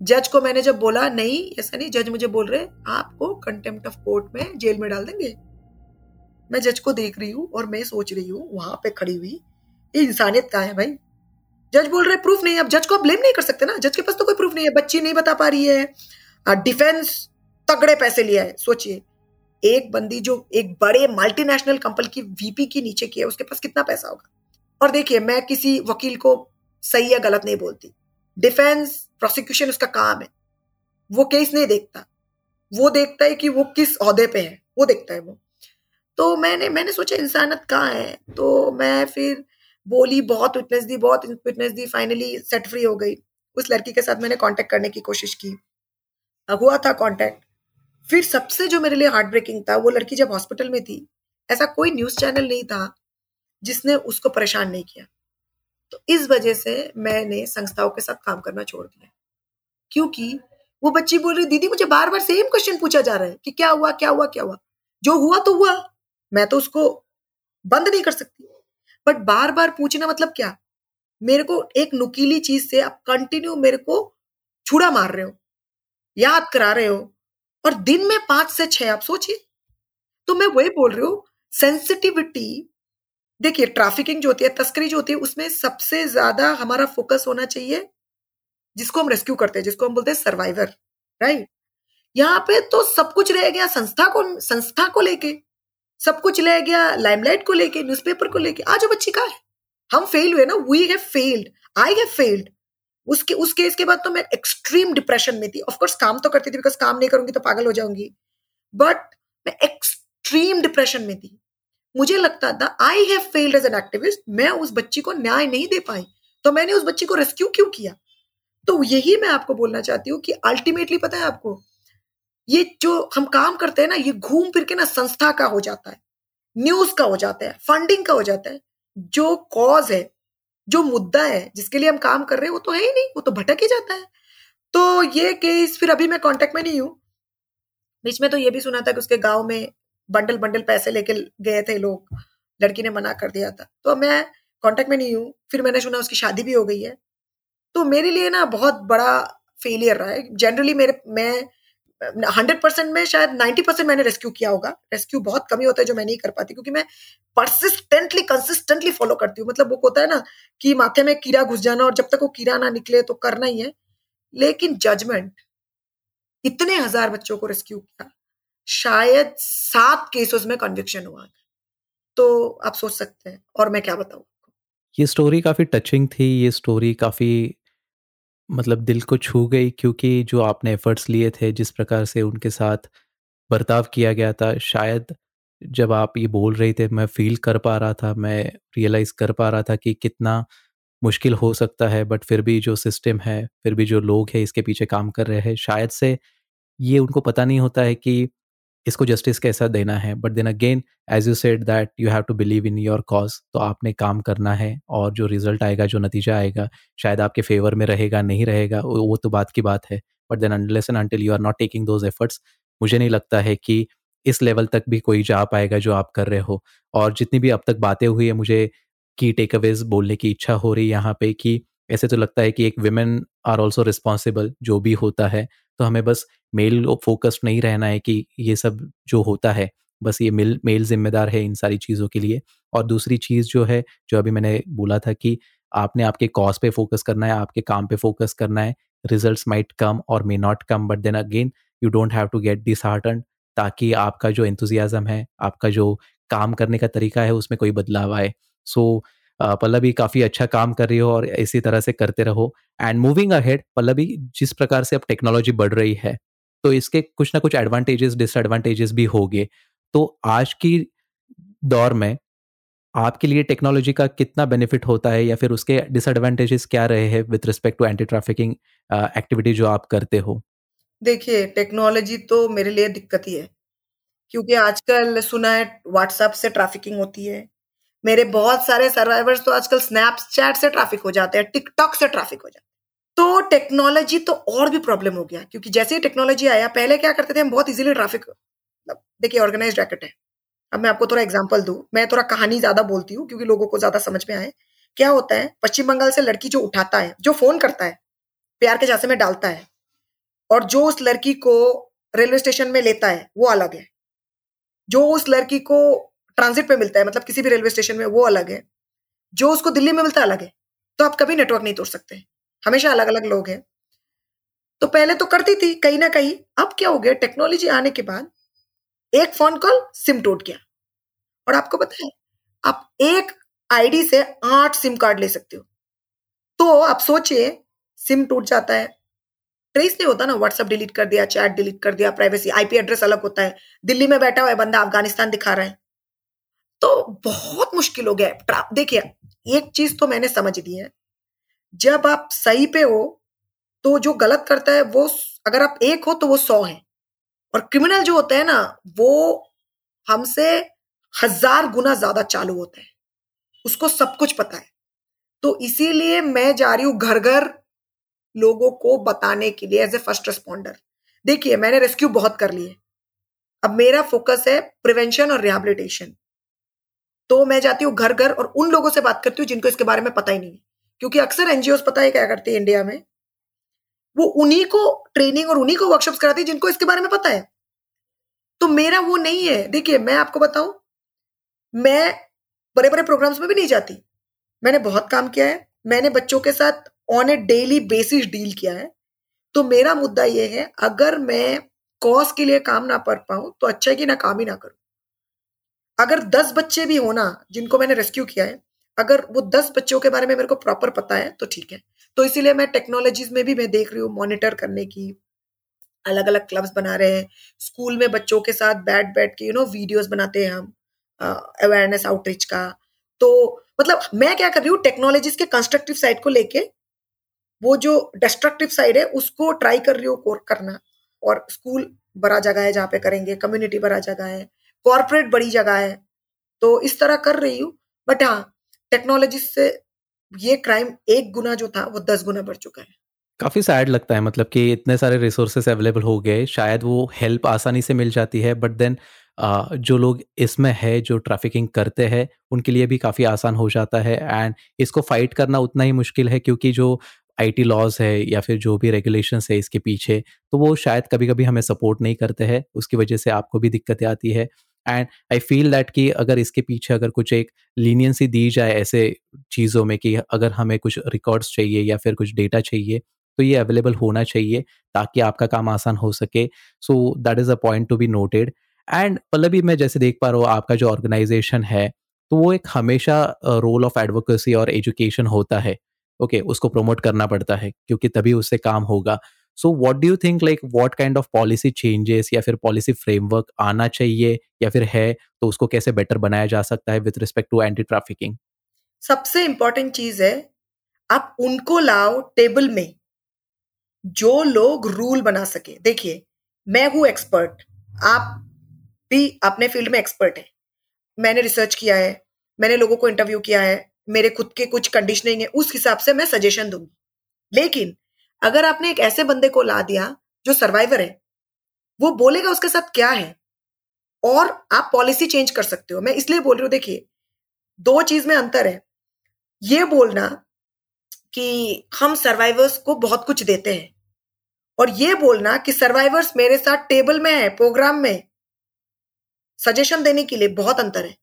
जज को मैंने जब बोला, नहीं, ऐसा नहीं जज मुझे बोल रहे आपको कंटेम्प्ट ऑफ़ कोर्ट में जेल में डाल देंगे। मैं जज को देख रही हूँ और मैं सोच रही हूँ, वहाँ पे खड़ी हुई, ये इंसानियत कहाँ है भाई? जज बोल रहे प्रूफ नहीं अब जज को आप ब्लेम नहीं कर सकते ना। जज के पास तो कोई प्रूफ नहीं है। बच्ची नहीं बता पा रही है। डिफेंस तगड़े पैसे लिया है, सोचिए। एक बंदी जो एक बड़े मल्टीनेशनल कंपनी की वीपी की नीचे की है, उसके पास कितना पैसा होगा? और देखिए, मैं किसी वकील को सही या गलत नहीं बोलती। डिफेंस प्रोसिक्यूशन उसका काम है। वो केस नहीं देखता। वो देखता है कि वो किस अहदे पे है। वो देखता है वो। तो मैंने मैंने सोचा, इंसानत कहाँ है? तो मैं फिर बोली, बहुत विटनेस दी, बहुत विटनेस दी फाइनली सेट फ्री हो गई। उस लड़की के साथ मैंने कांटेक्ट करने की कोशिश की। हुआ था कांटेक्ट फिर सबसे जो मेरे लिए हार्ट ब्रेकिंग था, वो लड़की जब हॉस्पिटल में थी, ऐसा कोई न्यूज़ चैनल नहीं था जिसने उसको परेशान नहीं किया। तो इस वजह से मैंने संस्थाओं के साथ काम करना छोड़ दिया। क्योंकि वो बच्ची बोल रही, दीदी, मुझे बार बार सेम क्वेश्चन पूछा जा रहा है कि क्या हुआ क्या हुआ क्या हुआ? जो हुआ तो हुआ। मैं तो उसको बंद नहीं कर सकती। बट बार बार पूछना मतलब क्या? मेरे को एक नुकीली चीज़ से आप कंटिन्यू मेरे को छुड़ा मार रहे हो, याद करा रहे हो और दिन में पाँच से छह, आप सोचिए। तो मैं वही बोल रही हूँ सेंसिटिविटी देखिए ट्रैफिकिंग जो होती है, तस्करी जो होती है, उसमें सबसे ज़्यादा हमारा फोकस होना चाहिए, जिसको हम रेस्क्यू करते हैं, जिसको हम बोलते हैं सर्वाइवर राइट यहाँ पे तो सब कुछ रह गया संस्था को संस्था को लेके, सब कुछ रह गया लाइमलाइट को लेके न्यूज़पेपर को लेके। आज बच्ची का है? हम फेल हुए ना we have failed I have failed उसके उस केस के बाद तो मैं एक्सट्रीम डिप्रेशन में थी। ऑफकोर्स काम तो करती थी बिकॉज़ काम नहीं करूँगी तो पागल हो जाऊँगी। बट मैं एक्सट्रीम डिप्रेशन में थी। मुझे लगता था I have failed as an activist मैं उस बच्ची को न्याय नहीं दे पाई। तो मैंने उस बच्ची को रेस्क्यू क्यों किया? तो यही मैं आपको बोलना चाहती हूँ कि अल्टीमेटली पता है आपको, ये जो हम काम करते हैं ना, ये घूम फिर के ना संस्था का हो जाता है। न्यूज़ का हो जाता है फंडिंग का हो जाता है। जो कॉज है जो मुद्दा है, जिसके लिए हम काम कर रहे हैं, वो तो है ही नहीं, वो तो भटक ही जाता है। तो ये केस फिर अभी मैं कांटेक्ट में नहीं हूँ। बीच में तो ये भी सुना था कि उसके गाँव में बंडल बंडल पैसे लेके गए थे लोग, लड़की ने मना कर दिया था। तो मैं कांटेक्ट में नहीं हूँ, फिर मैंने सुना उसकी शादी भी हो गई है। तो मेरे लिए ना बहुत बड़ा फेलियर रहा है। जनरली मेरे, मैं हंड्रेड परसेंट में शायद नाइन्टी परसेंट मैंने रेस्क्यू किया होगा। रेस्क्यू बहुत कमी होता है जो मैं नहीं कर पाती, क्योंकि मैं परसिस्टेंटली कंसिस्टेंटली फॉलो करती हूँ। मतलब वो होता है ना कि माथे में कीड़ा घुस जाना और जब तक वो कीड़ा ना निकले तो करना ही है। लेकिन जजमेंट इतने हज़ार बच्चों को रेस्क्यू किया। शायद सात केसेस में कन्विक्शन हुआ। तो आप सोच सकते हैं, और मैं क्या बताऊँ? ये स्टोरी काफ़ी टचिंग थी, ये स्टोरी काफ़ी मतलब दिल को छू गई क्योंकि जो आपने एफर्ट्स लिए थे, जिस प्रकार से उनके साथ बर्ताव किया गया था, शायद जब आप ये बोल रहे थे, मैं फील कर पा रहा था, मैं रियलाइज़ कर पा रहा था कि कितना मुश्किल हो सकता है बट फिर भी जो सिस्टम है, फिर भी जो लोग हैं, इसके पीछे काम कर रहे हैं, शायद से ये उनको पता नहीं होता है कि इसको जस्टिस कैसा देना है but then again as you said that you have to believe in your cause तो आपने काम करना है और जो रिज़ल्ट आएगा, जो नतीजा आएगा, शायद आपके फेवर में रहेगा, नहीं रहेगा, वो तो बात की बात है but then and until you are not taking those efforts मुझे नहीं लगता है कि इस लेवल तक भी कोई जा पाएगा जो आप कर रहे हो। और जितनी भी अब तक बातें हुई है, मुझे की टेक अवेज बोलने की इच्छा हो रही है यहाँ पे कि ऐसे तो लगता है कि एक विमेन आर ऑल्सो रिस्पॉन्सिबल जो भी होता है तो हमें बस मेल फोकस्ड नहीं रहना है कि ये सब जो होता है बस ये मेल मेल जिम्मेदार है इन सारी चीज़ों के लिए। और दूसरी चीज़ जो है जो अभी मैंने बोला था कि आपने आपके कॉज पे फोकस करना है आपके काम पे फोकस करना है रिजल्ट्स माइट कम और may not come but then again you don't have to get dishearten ताकि आपका जो एंथुजियाज़म है आपका जो काम करने का तरीका है उसमें कोई बदलाव आए। सो so, पल्लवी काफ़ी अच्छा काम कर रही हो और इसी तरह से करते रहो। एंड मूविंग अहेड पल्लवी, जिस प्रकार से अब टेक्नोलॉजी बढ़ रही है तो इसके कुछ ना कुछ एडवांटेजेस डिसएडवांटेजेस भी होंगे। तो आज की दौर में आपके लिए टेक्नोलॉजी का कितना बेनिफिट होता है या फिर उसके डिसएडवांटेजेस क्या रहे हैं with respect to anti trafficking activity जो आप करते हो? देखिए टेक्नोलॉजी तो मेरे लिए दिक्कत ही है, क्योंकि आजकल सुना है व्हाट्सएप से ट्रैफिकिंग होती है। मेरे बहुत सारे सर्वाइवर्स तो आजकल स्नैपचैट से ट्रैफ़िक हो जाते हैं टिकटॉक से ट्रैफ़िक हो जाते हैं। तो टेक्नोलॉजी तो और भी प्रॉब्लम हो गया, क्योंकि जैसे ही टेक्नोलॉजी आया, पहले क्या करते थे हम, बहुत इजीली ट्रैफ़िक देखिए ऑर्गेनाइज रैकेट है। अब मैं आपको थोड़ा एग्ज़ाम्पल दू, मैं थोड़ा कहानी ज़्यादा बोलती हूँ, क्योंकि लोगों को ज़्यादा समझ में आए। क्या होता है, पश्चिम बंगाल से लड़की जो उठाता है, जो फ़ोन करता है, प्यार के झांसे में डालता है, और जो उस लड़की को रेलवे स्टेशन में लेता है, वो अलग है। जो उस लड़की को ट्रांजिट पे मिलता है मतलब किसी भी रेलवे स्टेशन में वो अलग है। जो उसको दिल्ली में मिलता है, अलग है। तो आप कभी नेटवर्क नहीं तोड़ सकते। हमेशा अलग अलग लोग हैं। तो पहले तो करती थी, कहीं ना कहीं। अब क्या हो गया टेक्नोलॉजी आने के बाद एक फ़ोन कॉल सिम टूट गया और आपको पता है, आप एक आईडी से आठ सिम कार्ड ले सकते हो। तो आप सोचिए सिम टूट जाता है। ट्रेस नहीं होता ना व्हाट्सएप डिलीट कर दिया चैट डिलीट कर दिया प्राइवेसी आईपी एड्रेस अलग होता है। दिल्ली में बैठा हुआ है बंदा, अफ़गानिस्तान दिखा रहा है। तो बहुत मुश्किल हो गया देखिए, एक चीज़ तो मैंने समझ ली है। जब आप सही पे हो तो जो गलत करता है, वो अगर आप एक हो तो वो सौ है। और क्रिमिनल जो होता है ना, वो हमसे हज़ार गुना ज़्यादा चालू होता है। उसको सब कुछ पता है। तो इसीलिए मैं जा रही हूँ घर घर लोगों को बताने के लिए एज ए फ़र्स्ट रिस्पॉन्डर देखिए, मैंने रेस्क्यू बहुत कर लिए अब मेरा फोकस है प्रिवेंशन और रिहेबिलिटेशन तो मैं जाती हूँ घर घर और उन लोगों से बात करती हूँ जिनको इसके बारे में पता ही नहीं है। क्योंकि अक्सर एनजीओ पता है क्या करती है इंडिया में? वो उन्हीं को ट्रेनिंग और उन्हीं को वर्कशॉप कराती है जिनको इसके बारे में पता है। तो मेरा वो नहीं है। देखिए, मैं आपको बताऊँ, मैं बड़े बड़े प्रोग्राम्स में भी नहीं जाती। मैंने बहुत काम किया है। मैंने बच्चों के साथ on a daily basis deal किया है। तो मेरा मुद्दा ये है, अगर मैं कॉज के लिए काम ना कर पाऊँ तो अच्छा है कि ना काम ही ना करूँ। अगर दस बच्चे भी होना जिनको मैंने रेस्क्यू किया है, अगर वो दस बच्चों के बारे में मेरे को प्रॉपर पता है तो ठीक है। तो इसीलिए मैं टेक्नोलॉजीज़ में भी मैं देख रही हूँ मॉनिटर करने की। अलग अलग क्लब्स बना रहे हैं। स्कूल में बच्चों के साथ बैठ बैठ के यू नो वीडियोस बनाते हैं हम अवेयरनेस आउटरीच का। तो मतलब मैं क्या कर रही हूँ टेक्नोलॉजीज़ के कंस्ट्रक्टिव साइड को लेके, वो जो डिस्ट्रक्टिव साइड है, उसको ट्राई कर रही हूँ करना। और स्कूल बड़ा जगह है जहाँ पे करेंगे कम्युनिटी बड़ा जगह है। कॉरपोरेट बड़ी जगह है तो इस तरह कर रही हूँ। बट हाँ टेक्नोलॉजी से ये क्राइम एक गुना जो था, वो दस गुना बढ़ चुका है। काफ़ी सैड लगता है मतलब कि इतने सारे रिसोर्सेस अवेलेबल हो गए, शायद वो हेल्प आसानी से मिल जाती है बट देन जो लोग इसमें है, जो ट्रैफिकिंग करते हैं, उनके लिए भी काफ़ी आसान हो जाता है एंड इसको फाइट करना उतना ही मुश्किल है, क्योंकि जो आईटी लॉज है, या फिर जो भी रेगुलेशंस है इसके पीछे तो वो शायद कभी कभी हमें सपोर्ट नहीं करते हैं, उसकी वजह से आपको भी दिक्कतें आती है। एंड आई फील दैट कि अगर इसके पीछे अगर कुछ एक लीनियंसी दी जाए ऐसे चीज़ों में कि अगर हमें कुछ रिकॉर्ड्स चाहिए या फिर कुछ डेटा चाहिए तो ये अवेलेबल होना चाहिए ताकि आपका काम आसान हो सके। So that is a point to be noted and Pallavi मैं जैसे देख पा रहा हूँ आपका जो ऑर्गेनाइजेशन है तो वो एक हमेशा रोल ऑफ़ एडवोकेसी और एजुकेशन होता है। ओके okay, उसको प्रमोट करना पड़ता है क्योंकि तभी उससे काम होगा। So what do you think like what kind of policy changes या फिर पॉलिसी फ्रेमवर्क आना चाहिए या फिर है तो उसको कैसे बेटर बनाया जा सकता है with respect to anti trafficking सबसे इंपॉर्टेंट चीज़ है, आप उनको लाओ टेबल में, जो लोग रूल बना सके। देखिए, मैं हूँ एक्सपर्ट आप भी अपने फ़ील्ड में एक्सपर्ट है। मैंने रिसर्च किया है, मैंने लोगों को इंटरव्यू किया है, मेरे खुद के कुछ कंडीशनिंग है, उस हिसाब से मैं सजेशन दूँगी। लेकिन अगर आपने एक ऐसे बंदे को ला दिया जो सर्वाइवर है, वो बोलेगा उसके साथ क्या है? और आप पॉलिसी चेंज कर सकते हो। मैं इसलिए बोल रही हूँ, देखिए, दो चीज़ में अंतर है। ये बोलना कि हम सर्वाइवर्स को बहुत कुछ देते हैं और ये बोलना कि सर्वाइवर्स मेरे साथ टेबल में है प्रोग्राम में। सजेशन देने के लिए बहुत अंतर है।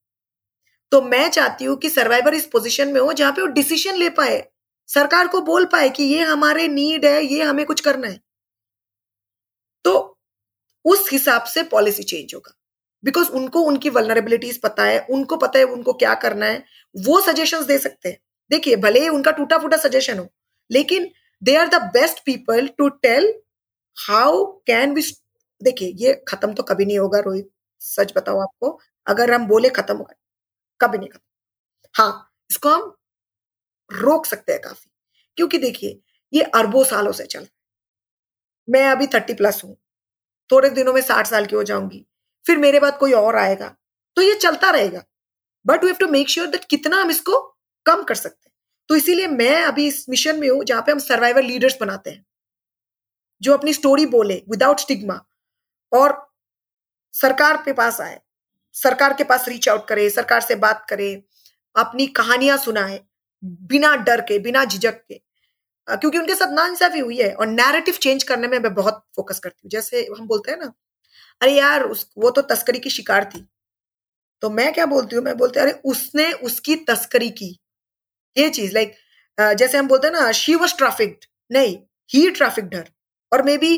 तो मैं चाहती हूँ कि सर्वाइवर इस पोजीशन में हो जहाँ पे वो डिसीज़न ले पाए। सरकार को बोल पाए कि ये हमारे नीड है, ये हमें कुछ करना है। तो उस हिसाब से पॉलिसी चेंज होगा। बिकॉज़ उनको उनकी वलनरेबिलिटीज पता है, उनको पता है उनको क्या करना है, वो सजेशंस दे सकते हैं। देखिए, भले ही उनका टूटा फूटा सजेशन हो, लेकिन they are the best people to tell how can we देखिए, ये खत्म तो कभी नहीं होगा रोहित, सच बताओ आपको, अगर हम बोले खत्म होगा, कभी नहीं खत्म। हाँ इसको हम रोक सकते हैं काफ़ी। क्योंकि देखिए, ये अरबों सालों से चल मैं अभी थर्टी प्लस हूँ। थोड़े दिनों में साठ साल की हो जाऊँगी। फिर मेरे बाद कोई और आएगा। तो ये चलता रहेगा। But we have to make sure that कितना हम इसको कम कर सकते हैं। तो इसीलिए मैं अभी इस मिशन में हूँ, जहाँ पे हम सर्वाइवर लीडर्स बनाते हैं। जो अपनी स्टोरी बोले विदाउट स्टिग्मा और सरकार के पास आए। सरकार के पास रीच आउट करे, सरकार से बात करे, अपनी कहानियाँ सुनाए। बिना डर के, बिना झिझक के। क्योंकि उनके साथ नाइंसाफी हुई है और नैरेटिव चेंज करने में मैं बहुत फोकस करती हूँ। जैसे हम बोलते हैं ना, अरे यार, उस, वो तो तस्करी की शिकार थी। तो मैं क्या बोलती हूँ? मैं बोलती अरे, उसने उसकी तस्करी की। ये चीज़ लाइक जैसे हम बोलते हैं ना शी वॉज़ ट्राफिक्ड नहीं ही ट्राफिक्ड हर और may be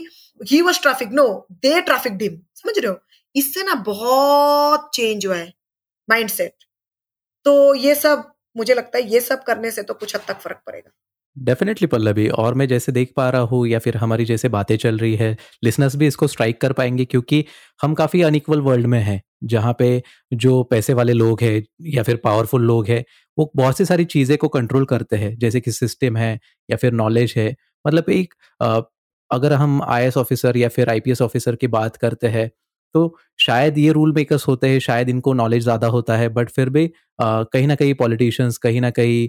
he was traffic no they traffic them समझ रहे हो? इससे ना बहुत चेंज हुआ है माइंडसेट तो ये सब मुझे लगता है ये सब करने से तो कुछ हद तक फ़र्क पड़ेगा। डेफिनेटली पल्लवी। और मैं जैसे देख पा रहा हूँ, या फिर हमारी जैसे बातें चल रही है लिसनर्स भी इसको स्ट्राइक कर पाएँगे, क्योंकि हम काफ़ी अनइक्वल वर्ल्ड में हैं, जहाँ पे जो पैसे वाले लोग हैं, या फिर पावरफुल लोग हैं, वो बहुत सी सारी चीज़ें को कंट्रोल करते हैं, जैसे कि सिस्टम है, या फिर नॉलेज है। मतलब एक अगर हम आई ऑफिसर या फिर आईपीएस ऑफिसर की बात करते हैं तो शायद ये रूल मेकर्स होते हैं शायद इनको नॉलेज ज़्यादा होता है बट फिर भी कहीं ना कहीं पॉलिटिशियंस कहीं ना कहीं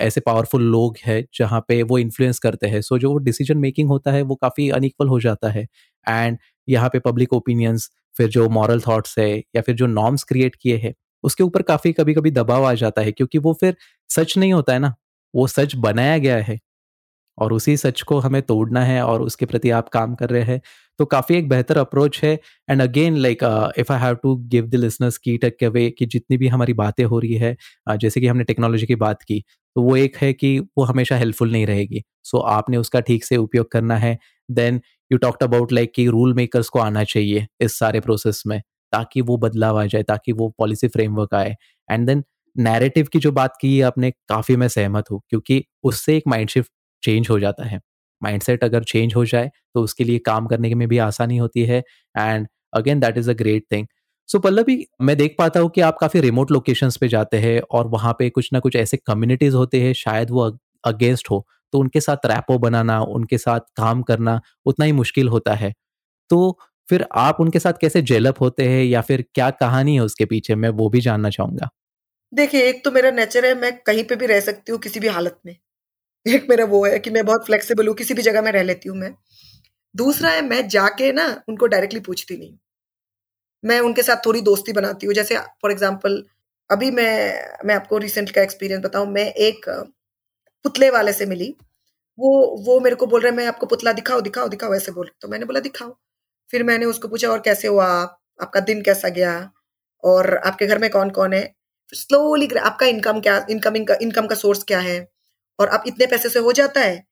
ऐसे पावरफुल लोग हैं जहाँ पे वो इन्फ्लुएंस करते हैं। सो so, जो डिसीज़न मेकिंग होता है वो काफ़ी अनइक्वल हो जाता है। एंड यहाँ पे पब्लिक ओपिनियंस फिर जो मॉरल थॉट्स है या फिर जो नॉर्म्स क्रिएट किए हैं उसके ऊपर काफ़ी कभी कभी दबाव आ जाता है क्योंकि वो फिर सच नहीं होता है ना। वो सच बनाया गया है। और उसी सच को हमें तोड़ना है और उसके प्रति आप काम कर रहे हैं। तो काफ़ी एक बेहतर अप्रोच है। And again like if I have to give the listeners key takeaway कि जितनी भी हमारी बातें हो रही है uh, जैसे कि हमने टेक्नोलॉजी की बात की तो वो एक है कि वो हमेशा हेल्पफुल नहीं रहेगी। सो so, आपने उसका ठीक से उपयोग करना है। Then you talked about like कि रूल मेकर्स को आना चाहिए इस सारे प्रोसेस में ताकि वो बदलाव आ जाए ताकि वो पॉलिसी फ्रेमवर्क आए। एंड देन नैरेटिव की जो बात की है आपने काफ़ी मैं सहमत हूँ क्योंकि उससे एक माइंड शिफ्ट चेंज हो जाता है। माइंडसेट अगर चेंज हो जाए तो उसके लिए काम करने में भी आसानी होती है and again that is a great thing so Pallavi, मैं देख पाता हूँ कि आप काफ़ी रिमोट लोकेशंस पे जाते हैं और वहाँ पे कुछ ना कुछ ऐसे कम्युनिटीज़ होते हैं, शायद वो अगेंस्ट हो तो उनके साथ रैपो बनाना, उनके साथ काम करना उतना ही मुश्किल होता है। तो फिर आप उनके साथ कैसे जेलअप होते हैं या फिर क्या कहानी है उसके पीछे, मैं वो भी जानना चाहूँगा। देखिए, एक तो मेरा नेचर है, मैं कहीं पे भी रह सकती हूँ किसी भी हालत में। एक मेरा वो है कि मैं बहुत फ्लेक्सिबल हूँ, किसी भी जगह में रह लेती हूँ मैं। दूसरा है, मैं जाके ना उनको डायरेक्टली पूछती नहीं मैं उनके साथ थोड़ी दोस्ती बनाती हूँ, जैसे फॉर एग्ज़ाम्पल अभी मैं मैं आपको रिसेंट का एक्सपीरियंस बताऊँ, मैं एक पुतले वाले से मिली। वो वो मेरे को बोल रहे मैं आपको पुतला दिखाओ दिखाओ दिखाओ ऐसे बोल तो मैंने बोला दिखाओ फिर मैंने उसको पूछा, और कैसे हुआ? आप आपका दिन कैसा गया? और आपके घर में कौन कौन है स्लोली आपका इनकम क्या इनकमिंग इनकम का सोर्स क्या है? और आप इतने पैसे से हो जाता है।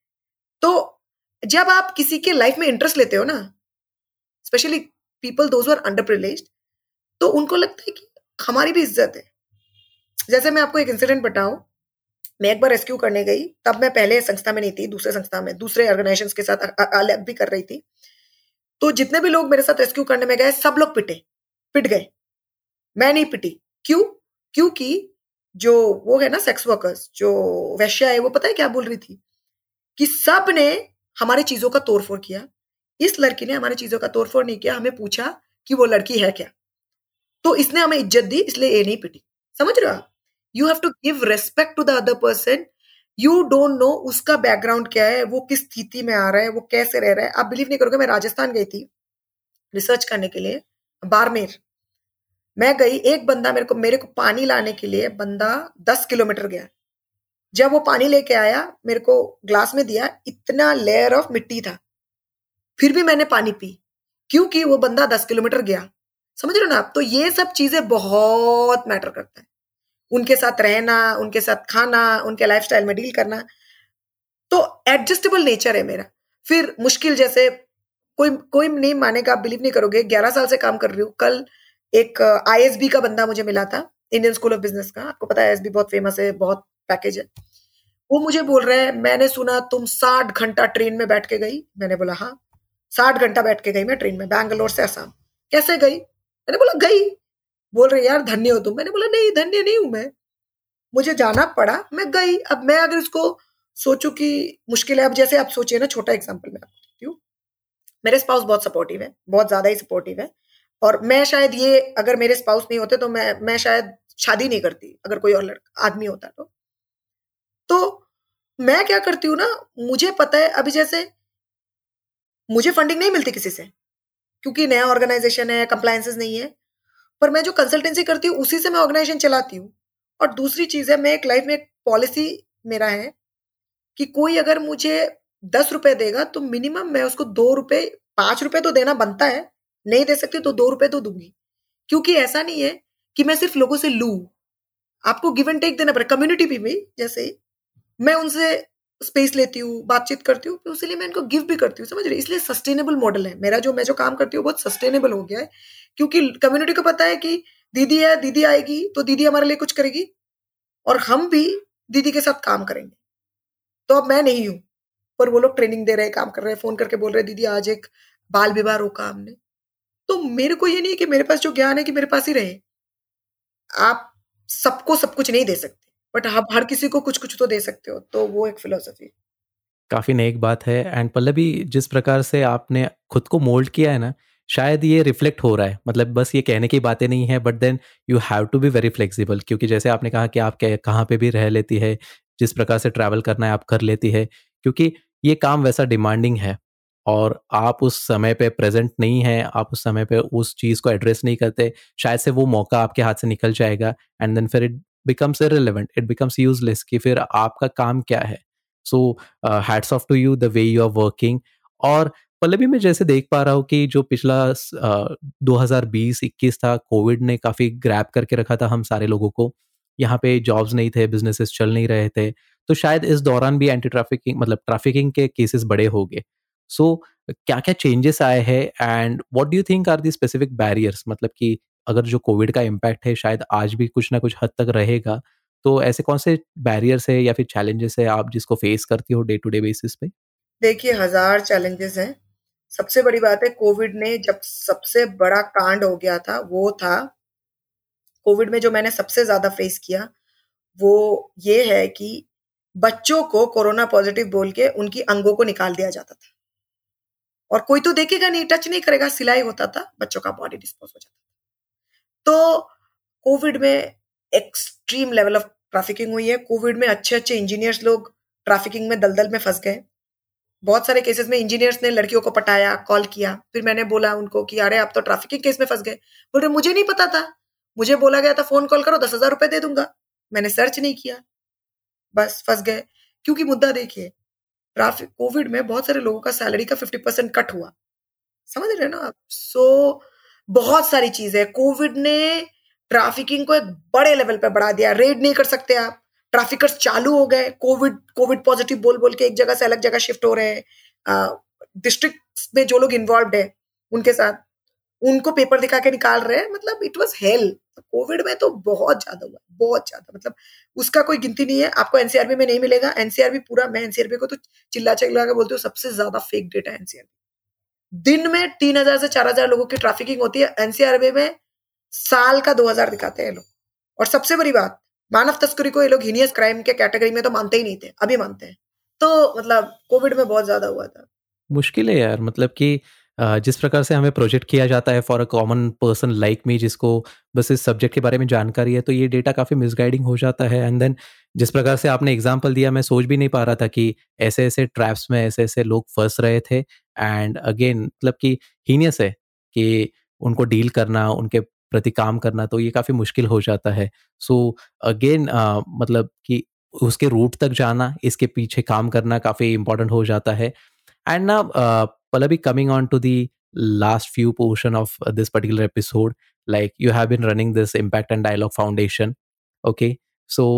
तो जब आप किसी के लाइफ में इंटरेस्ट लेते हो ना specially people those are under privilege तो उनको लगता है कि हमारी भी इज़्ज़त है। जैसे मैं आपको एक इंसिडेंट बताऊँ, मैं एक बार रेस्क्यू करने गई, तब मैं पहले संस्था में नहीं थी, दूसरे संस्था में, दूसरे ऑर्गेनाइजेशन के साथ अलग भी कर रही थी। तो जितने भी लोग मेरे साथ रेस्क्यू करने में गए, सब लोग पिटे, पिट गए। मैं नहीं पिटी। क्यों? क्योंकि जो वो है ना सेक्स वर्कर्स जो वैश्या है, वो पता है क्या बोल रही थी? कि सबने हमारी चीज़ों का तोड़फोड़ किया। इस लड़की ने हमारी चीज़ों का तोड़फोड़ नहीं किया, हमें पूछा कि वो लड़की है क्या? तो इसने हमें इज़्ज़त दी, इसलिए ये नहीं पिटी। समझ रहे हो आप? You have to give respect to the other person you don't know उसका बैकग्राउंड क्या है, वो किस स्थिति में आ रहा है, वो कैसे रह रहा है। आप बिलीव नहीं करोगे, मैं राजस्थान गई थी रिसर्च करने के लिए, बारमेर। मैं गई, एक बंदा मेरे को मेरे को पानी लाने के लिए बंदा दस किलोमीटर गया। जब वो पानी लेके आया, मेरे को ग्लास में दिया, इतना लेयर ऑफ़ मिट्टी था। फिर भी मैंने पानी पी, क्योंकि वो बंदा दस किलोमीटर गया। समझ रहे हो ना आप? तो ये सब चीज़ें बहुत मैटर करता है। उनके साथ रहना, उनके साथ खाना, उनके लाइफस्टाइल में डील करना। तो एडजस्टेबल नेचर है मेरा। फिर मुश्किल जैसे, कोई कोई नहीं मानेगा, आप बिलीव नहीं करोगे, ग्यारह साल से काम कर रही हूँ, कल एक आईएसबी का बंदा मुझे मिला था इंडियन स्कूल ऑफ़ बिज़नेस का। आपको पता है आईएसबी बहुत फ़ेमस है, बहुत पैकेज है। वो मुझे बोल रहे हैं, मैंने सुना तुम साठ घंटा ट्रेन में बैठ के गई। मैंने बोला हाँ। साठ घंटा बैठ के गई मैं ट्रेन में बैंगलोर से असम कैसे गई? मैंने बोला, गई। बोल रहे, यार, धन्य हो तुम। मैंने बोला, नहीं, धन्य नहीं हूँ मैं। मुझे जाना पड़ा, मैं गई। अब मैं अगर इसको सोचू कि मुश्किल है, अब जैसे आप सोचिए ना, छोटा एग्ज़ाम्पल मैं आपको देती हूँ। मेरे स्पाउस बहुत सपोर्टिव है, बहुत ज़्यादा ही सपोर्टिव है। और मैं शायद ये, अगर मेरे स्पाउस नहीं होते तो मैं मैं शायद शादी नहीं करती, अगर कोई और लड़का, आदमी होता तो। तो मैं क्या करती हूँ ना, मुझे पता है, अभी जैसे मुझे फंडिंग नहीं मिलती किसी से, क्योंकि नया ऑर्गेनाइजेशन है कंप्लायंसेस नहीं है, पर मैं जो कंसल्टेंसी करती हूँ, उसी से मैं ऑर्गेनाइजेशन चलाती हूँ। और दूसरी चीज़ है, मैं एक लाइफ में एक पॉलिसी मेरा है कि कोई अगर मुझे दस रुपए देगा तो मिनिमम मैं उसको दो रुपए, पाँच रुपए तो देना बनता है नहीं दे सकती तो दो रुपए तो दूँगी। क्योंकि ऐसा नहीं है कि मैं सिर्फ़ लोगों से लू। आपको गिव एंड टेक देना पड़ेगा। कम्युनिटी भी, भी जैसे मैं उनसे स्पेस लेती हूँ बातचीत करती हूँ इसलिए मैं इनको गिव भी करती हूँ। समझ रही इसलिए सस्टेनेबल मॉडल है। मेरा जो मैं जो काम करती हूँ बहुत सस्टेनेबल हो गया है। क्योंकि कम्युनिटी को पता है कि दीदी है दीदी आएगी तो दीदी हमारे लिए कुछ करेगी। और हम भी दीदी के साथ काम करेंगे। तो अब मैं नहीं हूँ। पर वो लोग ट्रेनिंग दे रहे हैं काम कर रहे हैं फ़ोन करके बोल रहे दीदी आज एक बाल विवाह रोका हमने। तो मेरे को ये नहीं कि मेरे पास जो ज्ञान है कि मेरे पास ही रहे। आप सबको सब कुछ नहीं दे सकते बट आप हर किसी को कुछ कुछ तो दे सकते हो तो वो एक फिलोसफी काफ़ी नेक बात है एंड पल्लवी, जिस प्रकार से आपने खुद को मोल्ड किया है ना, शायद ये रिफ्लेक्ट हो रहा है। मतलब बस ये कहने की बातें नहीं है but then you have to be very flexible क्योंकि जैसे आपने कहा कि आप कहाँ पे भी रह लेती है, जिस प्रकार से ट्रैवल करना है, आप कर लेती है, क्योंकि ये काम वैसा डिमांडिंग है। और आप उस समय पे प्रेजेंट नहीं है, आप उस समय पे उस चीज़ को एड्रेस नहीं करते, शायद से वो मौका आपके हाथ से निकल जाएगा एंड देन फिर it becomes irrelevant it becomes useless कि फिर आपका काम क्या है। So hats off to you the way you are working और पल्लवी मैं जैसे देख पा रहा हूँ कि जो पिछला दो हज़ार बीस, इक्कीस था, कोविड ने काफ़ी ग्रैप करके रखा था हम सारे लोगों को। यहाँ पे जॉब्स नहीं थे बिजनेसेस चल नहीं रहे थे तो शायद इस दौरान भी एंटी ट्रैफिकिंग मतलब ट्रैफिकिंग के केसेस बड़े हो गए सो क्या क्या चेंजेस आए हैं and what do think are the specific barriers मतलब कि अगर जो कोविड का इम्पैक्ट है, शायद आज भी कुछ ना कुछ हद तक रहेगा तो ऐसे कौन से बैरियर्स है या फिर चैलेंजेस है आप जिसको फेस करती हो डे टू डे बेसिस पे? देखिए, हज़ार चैलेंजेस हैं। सबसे बड़ी बात है कोविड ने जब सबसे बड़ा कांड हो गया था, वो था कोविड में जो मैंने सबसे ज़्यादा फेस किया, वो ये है कि बच्चों को कोरोना पॉजिटिव बोल के उनकी अंगों को निकाल दिया जाता था। और कोई तो देखेगा नहीं टच नहीं करेगा, सिलाई होता था, बच्चों का बॉडी डिस्पोज हो जाता तो कोविड में एक्सट्रीम लेवल ऑफ़ ट्रैफिकिंग हुई है। कोविड में अच्छे अच्छे इंजीनियर्स लोग ट्रैफिकिंग में दलदल में फंस गए। बहुत सारे केसेस में इंजीनियर्स ने लड़कियों को पटाया कॉल किया। फिर मैंने बोला उनको कि, अरे, आप तो ट्रैफिकिंग केस में फंस गए। बोल रहे, मुझे नहीं पता था। मुझे बोला गया था फ़ोन कॉल करो, दस हज़ार रुपए दे दूँगा। मैंने सर्च नहीं किया। बस फंस गए। क्योंकि मुद्दा देखिए ट्रैफ़िक, कोविड में बहुत सारे लोगों का सैलरी का फिफ्टी परसेंट कट हुआ। समझ रहे ना आप? सो बहुत सारी चीज़ें कोविड ने ट्राफिकिंग को एक बड़े लेवल पर बढ़ा दिया। रेड नहीं कर सकते आप। ट्रैफिकर्स चालू हो गए। कोविड कोविड पॉजिटिव बोल बोल के एक जगह से अलग जगह शिफ्ट हो रहे हैं। डिस्ट्रिक्ट में जो लोग इन्वॉल्व है, उनके साथ उनको पेपर दिखा के निकाल रहे हैं। मतलब इट वॉज़ हेल कोविड में तो बहुत ज़्यादा हुआ बहुत ज़्यादा। मतलब उसका कोई गिनती नहीं है। आपको एनसीआरबी में नहीं मिलेगा। एनसीआरबी पूरा, मैं एनसीआरबी को तो चिल्ला चिल्ला के बोलती हूँ, सबसे ज़्यादा फेक डेटा एनसीआरबी दिन में तीन हज़ार से चार हज़ार लोगों की ट्रैफिकिंग होती है। एनसीआरबी में साल का दो हज़ार दिखाते हैं लोग। और सबसे बड़ी बात, मानव तस्करी को ये लोग हीनियस क्राइम के कैटेगरी में तो मानते ही नहीं थे, अभी मानते हैं। तो मतलब कोविड में बहुत ज़्यादा हुआ था। मुश्किल है यार मतलब कि जिस प्रकार से हमें प्रोजेक्ट किया जाता है for a common person like me जिसको बस इस सब्जेक्ट के बारे में जानकारी है तो ये डेटा काफ़ी मिसगाइडिंग हो जाता है। एंड देन जिस प्रकार से आपने एग्ज़ाम्पल दिया मैं सोच भी नहीं पा रहा था कि ऐसे ऐसे ट्रैप्स में ऐसे ऐसे लोग फंस रहे थे। एंड अगेन मतलब कि हीनियस है कि उनको डील करना उनके प्रति काम करना तो ये काफ़ी मुश्किल हो जाता है। सो so, अगेन uh, मतलब कि उसके रूट तक जाना इसके पीछे काम करना काफ़ी इंपॉर्टेंट हो जाता है। एंड ना Pallavi, coming on to the last few portion of uh, this particular episode, like you have been running this Impact and Dialogue Foundation. Okay, so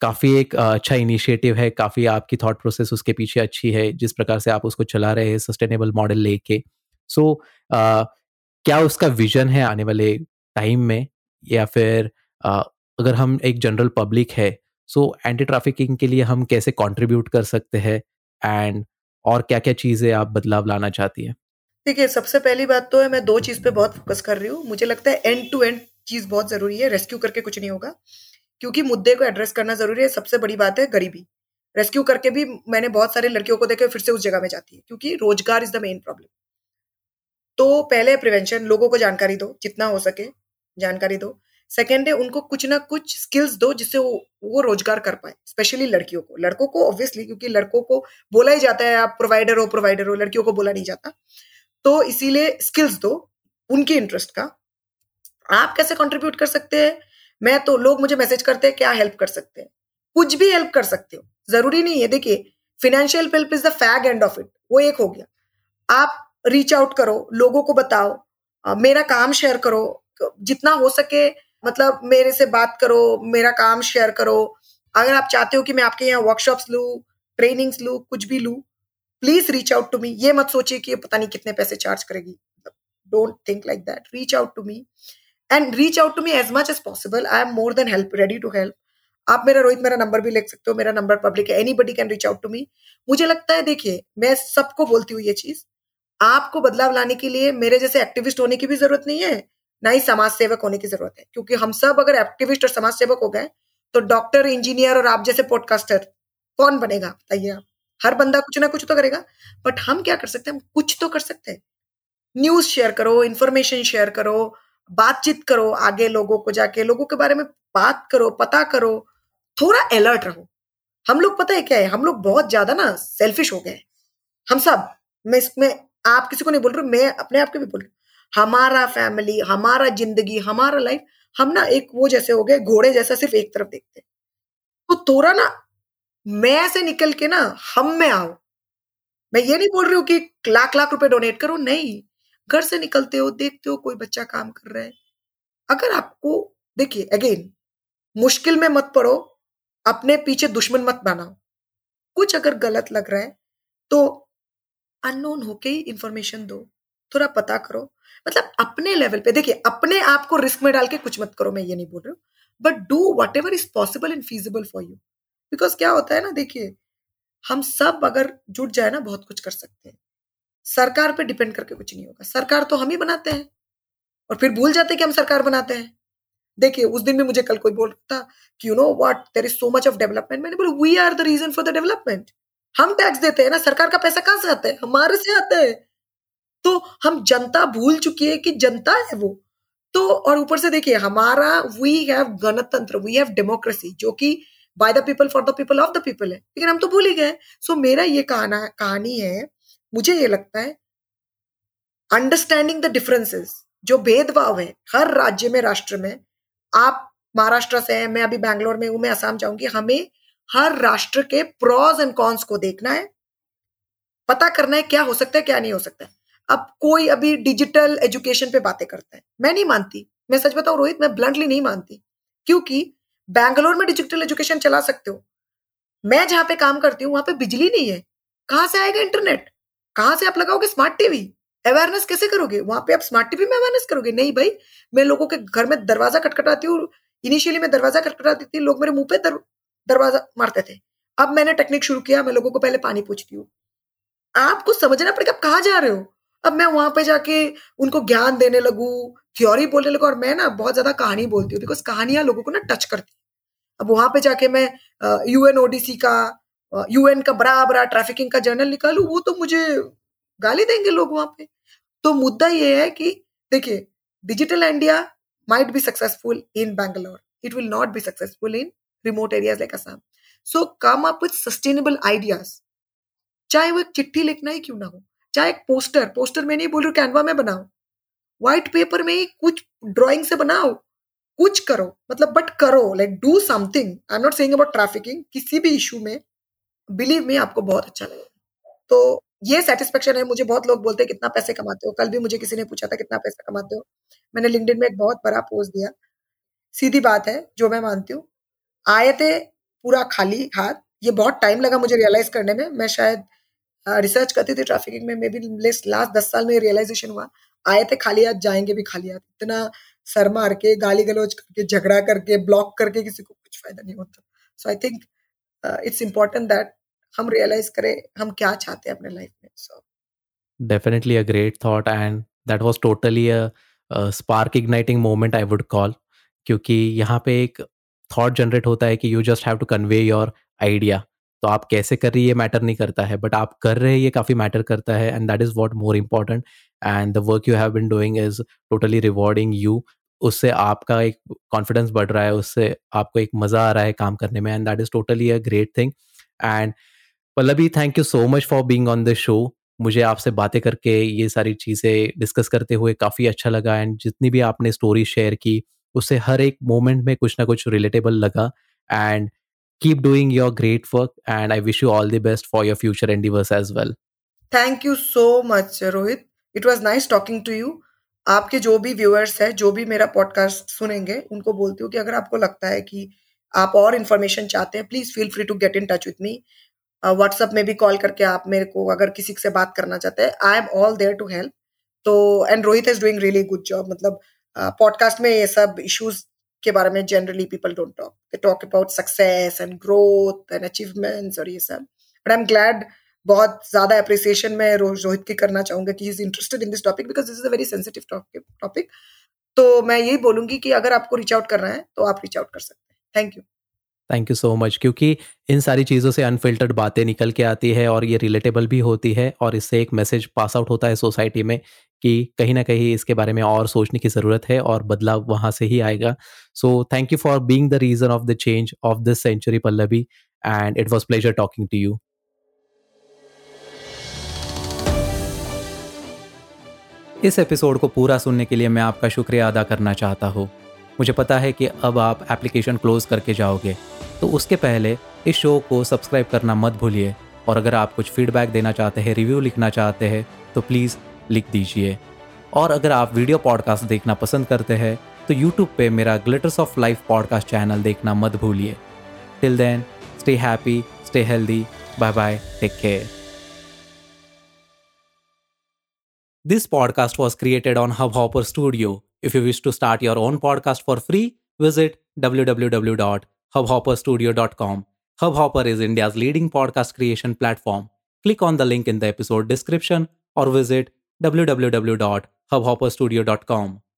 काफ़ी एक अच्छा इनिशिएटिव है काफ़ी आपकी थॉट प्रोसेस उसके पीछे अच्छी है जिस प्रकार से आप उसको चला रहे हैं सस्टेनेबल मॉडल लेके। सो so, क्या उसका विजन है आने वाले टाइम में? या फिर आ, अगर हम एक जनरल पब्लिक है सो एंटी ट्रैफिकिंग के लिए हम कैसे कंट्रीब्यूट कर सकते हैं? एंड और क्या क्या चीज़ें आप बदलाव लाना चाहती हैं? देखिए, सबसे पहली बात तो है, मैं दो चीज़ पे बहुत फोकस कर रही हूँ। मुझे लगता है एंड टू एंड चीज़ बहुत ज़रूरी है रेस्क्यू करके कुछ नहीं होगा। क्योंकि मुद्दे को एड्रेस करना ज़रूरी है, सबसे बड़ी बात है गरीबी। रेस्क्यू करके भी मैंने बहुत सारे लड़कियों को देखे, फिर से उस जगह में जाती है, क्योंकि रोज़गार इज़ द मेन प्रॉब्लम तो पहले प्रिवेंशन लोगों को जानकारी दो, जितना हो सके जानकारी दो। सेकेंड है, उनको कुछ ना कुछ स्किल्स दो जिससे वो वो रोज़गार कर पाए स्पेशली लड़कियों को। लड़कों को ऑब्वियसली क्योंकि लड़कों को बोला ही जाता है, आप प्रोवाइडर हो प्रोवाइडर हो, लड़कियों को बोला नहीं जाता। तो इसीलिए स्किल्स दो, उनके इंटरेस्ट का। आप कैसे कंट्रीब्यूट कर सकते हैं? मैं तो लोग मुझे मैसेज करते हैं, क्या हेल्प कर सकते हैं? कुछ भी हेल्प कर सकते हो। ज़रूरी नहीं है, देखिए financial help is the fag end of it वो एक हो गया। आप रीच आउट करो, लोगों को बताओ मेरा काम शेयर करो, जितना हो सके मतलब मेरे से बात करो, मेरा काम शेयर करो। अगर आप चाहते हो कि मैं आपके यहाँ वर्कशॉप्स लू ट्रेनिंग्स लू, कुछ भी लू please reach out to me ये मत सोचिए कि पता नहीं कितने पैसे चार्ज करेगी। Don't think like that reach out to me and reach out to me as much as possible I am more than help ready to help आप मेरा, रोहित मेरा नंबर भी लिख सकते हो। मेरा नंबर पब्लिक है। Anybody can reach out to me मुझे लगता है, देखिए, मैं सबको बोलती हूँ ये चीज़। आपको बदलाव लाने के लिए मेरे जैसे एक्टिविस्ट होने की भी ज़रूरत नहीं है। ना ही समाज सेवक होने की ज़रूरत है। क्योंकि हम सब अगर एक्टिविस्ट और समाज सेवक हो गए तो डॉक्टर इंजीनियर और आप जैसे पॉडकास्टर कौन बनेगा? बताइए आप। हर बंदा कुछ ना कुछ तो करेगा। बट हम क्या कर सकते हैं? हम कुछ तो कर सकते हैं। न्यूज़ शेयर करो इन्फॉर्मेशन शेयर करो, बातचीत करो आगे लोगों को जाके, लोगों के बारे में बात करो, पता करो, थोड़ा अलर्ट रहो। हम लोग पता है क्या है? हम लोग बहुत ज़्यादा ना सेल्फिश हो गए हम सब, मैं इसमें, आप किसी को नहीं बोल रही मैं अपने आप को भी बोल रही हमारा फैमिली हमारा ज़िंदगी, हमारा लाइफ हम ना एक वो जैसे हो गए, घोड़े जैसा सिर्फ़ एक तरफ़ देखते तो थोड़ा ना, मैं से निकल के ना, हम में आओ। मैं ये नहीं बोल रही हूँ कि लाख लाख रुपए डोनेट करो, नहीं। घर से निकलते हो, देखते हो कोई बच्चा काम कर रहा है। अगर आपको, देखिए अगेन मुश्किल में मत पड़ो, अपने पीछे दुश्मन मत बनाओ। कुछ अगर गलत लग रहा है तो अननोन होके ही इंफॉर्मेशन दो। थोड़ा पता करो। मतलब अपने लेवल पे, देखिए, अपने आप को रिस्क में डाल के कुछ मत करो, मैं ये नहीं बोल रही हूँ। But do whatever is possible and feasible for you because क्या होता है ना, देखिए, हम सब अगर जुट जाए ना, बहुत कुछ कर सकते हैं। सरकार पे डिपेंड करके कुछ नहीं होगा। सरकार तो हम ही बनाते हैं। और फिर भूल जाते हैं कि हम सरकार बनाते हैं। देखिए, उस दिन भी मुझे कल कोई बोल था कि you know what there is so much of development मैंने बोला we are the reason for the development हम टैक्स देते हैं ना, सरकार का पैसा कहाँ से आता है? हमारे से आता है। तो हम जनता भूल चुकी है कि जनता है वो। तो और ऊपर से देखिए, हमारा वी हैव गणतंत्र वी हैव डेमोक्रेसी जो कि by the people for the people of the people है। लेकिन हम तो भूल ही गए। सो मेरा ये कहाना, कहानी है, मुझे ये लगता है अंडरस्टैंडिंग द डिफरेंसेस जो भेदभाव है, हर राज्य में, राष्ट्र में, आप महाराष्ट्र से हैं, मैं अभी बैंगलोर में हूँ, मैं आसाम जाऊँगी, हमें हर राष्ट्र के प्रोज एंड कॉन्स को देखना है। पता करना है क्या हो सकता है, क्या नहीं हो सकता है। अब कोई अभी डिजिटल एजुकेशन पे बातें करता है। मैं नहीं मानती। मैं सच बताऊँ रोहित मैं ब्लंटली नहीं मानती। क्योंकि बैंगलोर में डिजिटल एजुकेशन चला सकते हो। मैं जहाँ पे काम करती हूँ वहाँ पे बिजली नहीं है। कहाँ से आएगा इंटरनेट कहाँ से आप लगाओगे स्मार्ट टीवी अवेयरनेस कैसे करोगे? वहाँ पे आप स्मार्ट टीवी में अवेयरनेस करोगे? नहीं भाई मैं लोगों के घर में दरवाज़ा खटखटाती हूँ। इनिशियली मैं दरवाज़ा खटखटाती थी लोग मेरे मुँह पे दर, दरवाज़ा मारते थे। अब मैंने टेक्निक शुरू किया मैं लोगों को पहले पानी पूछती हूँ। आपको समझना पड़ेगा आप कहाँ जा रहे हो? अब मैं वहाँ पे जाके उनको ज्ञान देने लगू थ्योरी बोलने लगू और मैं ना बहुत ज़्यादा कहानी बोलती हूँ बिकॉज़ कहानियाँ लोगों को ना टच करती अब वहाँ पे जाके मैं यूएनओडीसी का यूएन का बड़ा बड़ा ट्रैफिकिंग का जर्नल निकालू, वो तो मुझे गाली देंगे लोग वहाँ पे। तो मुद्दा ये है कि देखिए digital India might be successful in Bangalore it will not be successful in remote areas like Assam so come up with sustainable ideas चाहे वो चिट्ठी लिखना ही क्यों ना हो। चाहे एक पोस्टर पोस्टर में नहीं बोल रही कैनवा में बनाओ। व्हाइट पेपर में ही कुछ ड्राइंग से बनाओ, कुछ करो मतलब बट करो like do something I am not saying about trafficking किसी भी इशू में बिलीव में आपको बहुत अच्छा लगेगा। तो ये सेटिस्फेक्शन है, मुझे बहुत लोग बोलते हैं, कितना पैसे कमाते हो? कल भी मुझे किसी ने पूछा था, कितना पैसा कमाते हो? मैंने लिंक्डइन में एक बहुत बड़ा पोस्ट दिया। सीधी बात है, जो मैं मानती हूँ आए थे पूरा खाली, हाथ, ये बहुत टाइम लगा मुझे रियलाइज़ करने में। मैं शायद रिसर्च करती थी ट्रैफिकिंग में मे बी लास्ट दस साल में रियलाइजेशन हुआ। आए थे खाली हाथ, जाएँगे भी खाली हाथ। इतना सर मार के, गाली गलोच करके, झगड़ा करके ब्लॉक करके किसी को कुछ फ़ायदा नहीं होता। So I think it's important that हम रियलाइज़ करें हम क्या चाहते हैं अपने लाइफ में। So definitely a great thought and that was totally a spark igniting moment I would call क्योंकि यहाँ पे एक थॉट जनरेट होता है कि you just have to convey your idea तो आप कैसे कर रही है मैटर नहीं करता है, बट आप कर रहे ये काफ़ी मैटर करता है and that is what more important and the work you have been doing is totally rewarding you उससे आपका एक कॉन्फिडेंस बढ़ रहा है, उससे आपको एक मज़ा आ रहा है काम करने में and that is totally a great thing and Pallavi thank you so much for being on the show मुझे आपसे बातें करके, ये सारी चीज़ें डिस्कस करते हुए काफ़ी अच्छा लगा एंड जितनी भी आपने स्टोरी शेयर की, उससे हर एक मोमेंट में कुछ ना कुछ रिलेटेबल लगा and keep doing your great work and I wish you all the best for your future endeavours as well thank you so much Rohit it was nice talking to you आपके जो भी viewers है जो भी मेरा podcast सुनेंगे उनको बोलती हूँ कि अगर आपको लगता है कि आप और इन्फॉर्मेशन चाहते हैं please feel free to get in touch with me WhatsApp में भी कॉल करके आप मेरे को अगर किसी से बात करना चाहते हैं I am all there to help तो and Rohit is doing really good job मतलब पॉडकास्ट uh, में ये सब इश्यूज़ के बारे में generally people don't talk they talk about success and growth and achievements और ये सब. बट आई एम ग्लैड बहुत ज़्यादा अप्रिसिएशन मैं रोहित की करना चाहूँगा कि is interested in this topic because this is a very sensitive topic तो मैं यही बोलूँगी कि अगर आपको रीच आउट करना है तो आप रीच आउट कर सकते हैं. Thank you thank you so much क्योंकि इन सारी चीज़ों से अनफिल्टर्ड बातें निकल के आती है और ये रिलेटेबल भी होती है और इससे एक मैसेज पास आउट होता है सोसाइटी में कि कहीं ना कहीं इसके बारे में और सोचने की ज़रूरत है और बदलाव वहाँ से ही आएगा। So thank you for being the reason of the change of this century Pallavi and it was pleasure talking to you इस एपिसोड को पूरा सुनने के लिए मैं आपका शुक्रिया अदा करना चाहता हूँ। मुझे पता है कि अब आप एप्लीकेशन क्लोज करके जाओगे। तो उसके पहले इस शो को सब्सक्राइब करना मत भूलिए। और अगर आप कुछ फीडबैक देना चाहते हैं रिव्यू लिखना चाहते हैं तो प्लीज़ लिख दीजिए। और अगर आप वीडियो पॉडकास्ट देखना पसंद करते हैं तो यूट्यूब पे मेरा glitters of life podcast channel देखना मत भूलिए। Till then stay happy stay healthy bye bye take care this podcast was created on Hubhopper studio if you wish to start your own podcast for free visit W W W dot Hubhopper studio dot com Hubhopper is India leading podcast creation platform click on the link in the episode description और visit www.hubhopperstudio.com.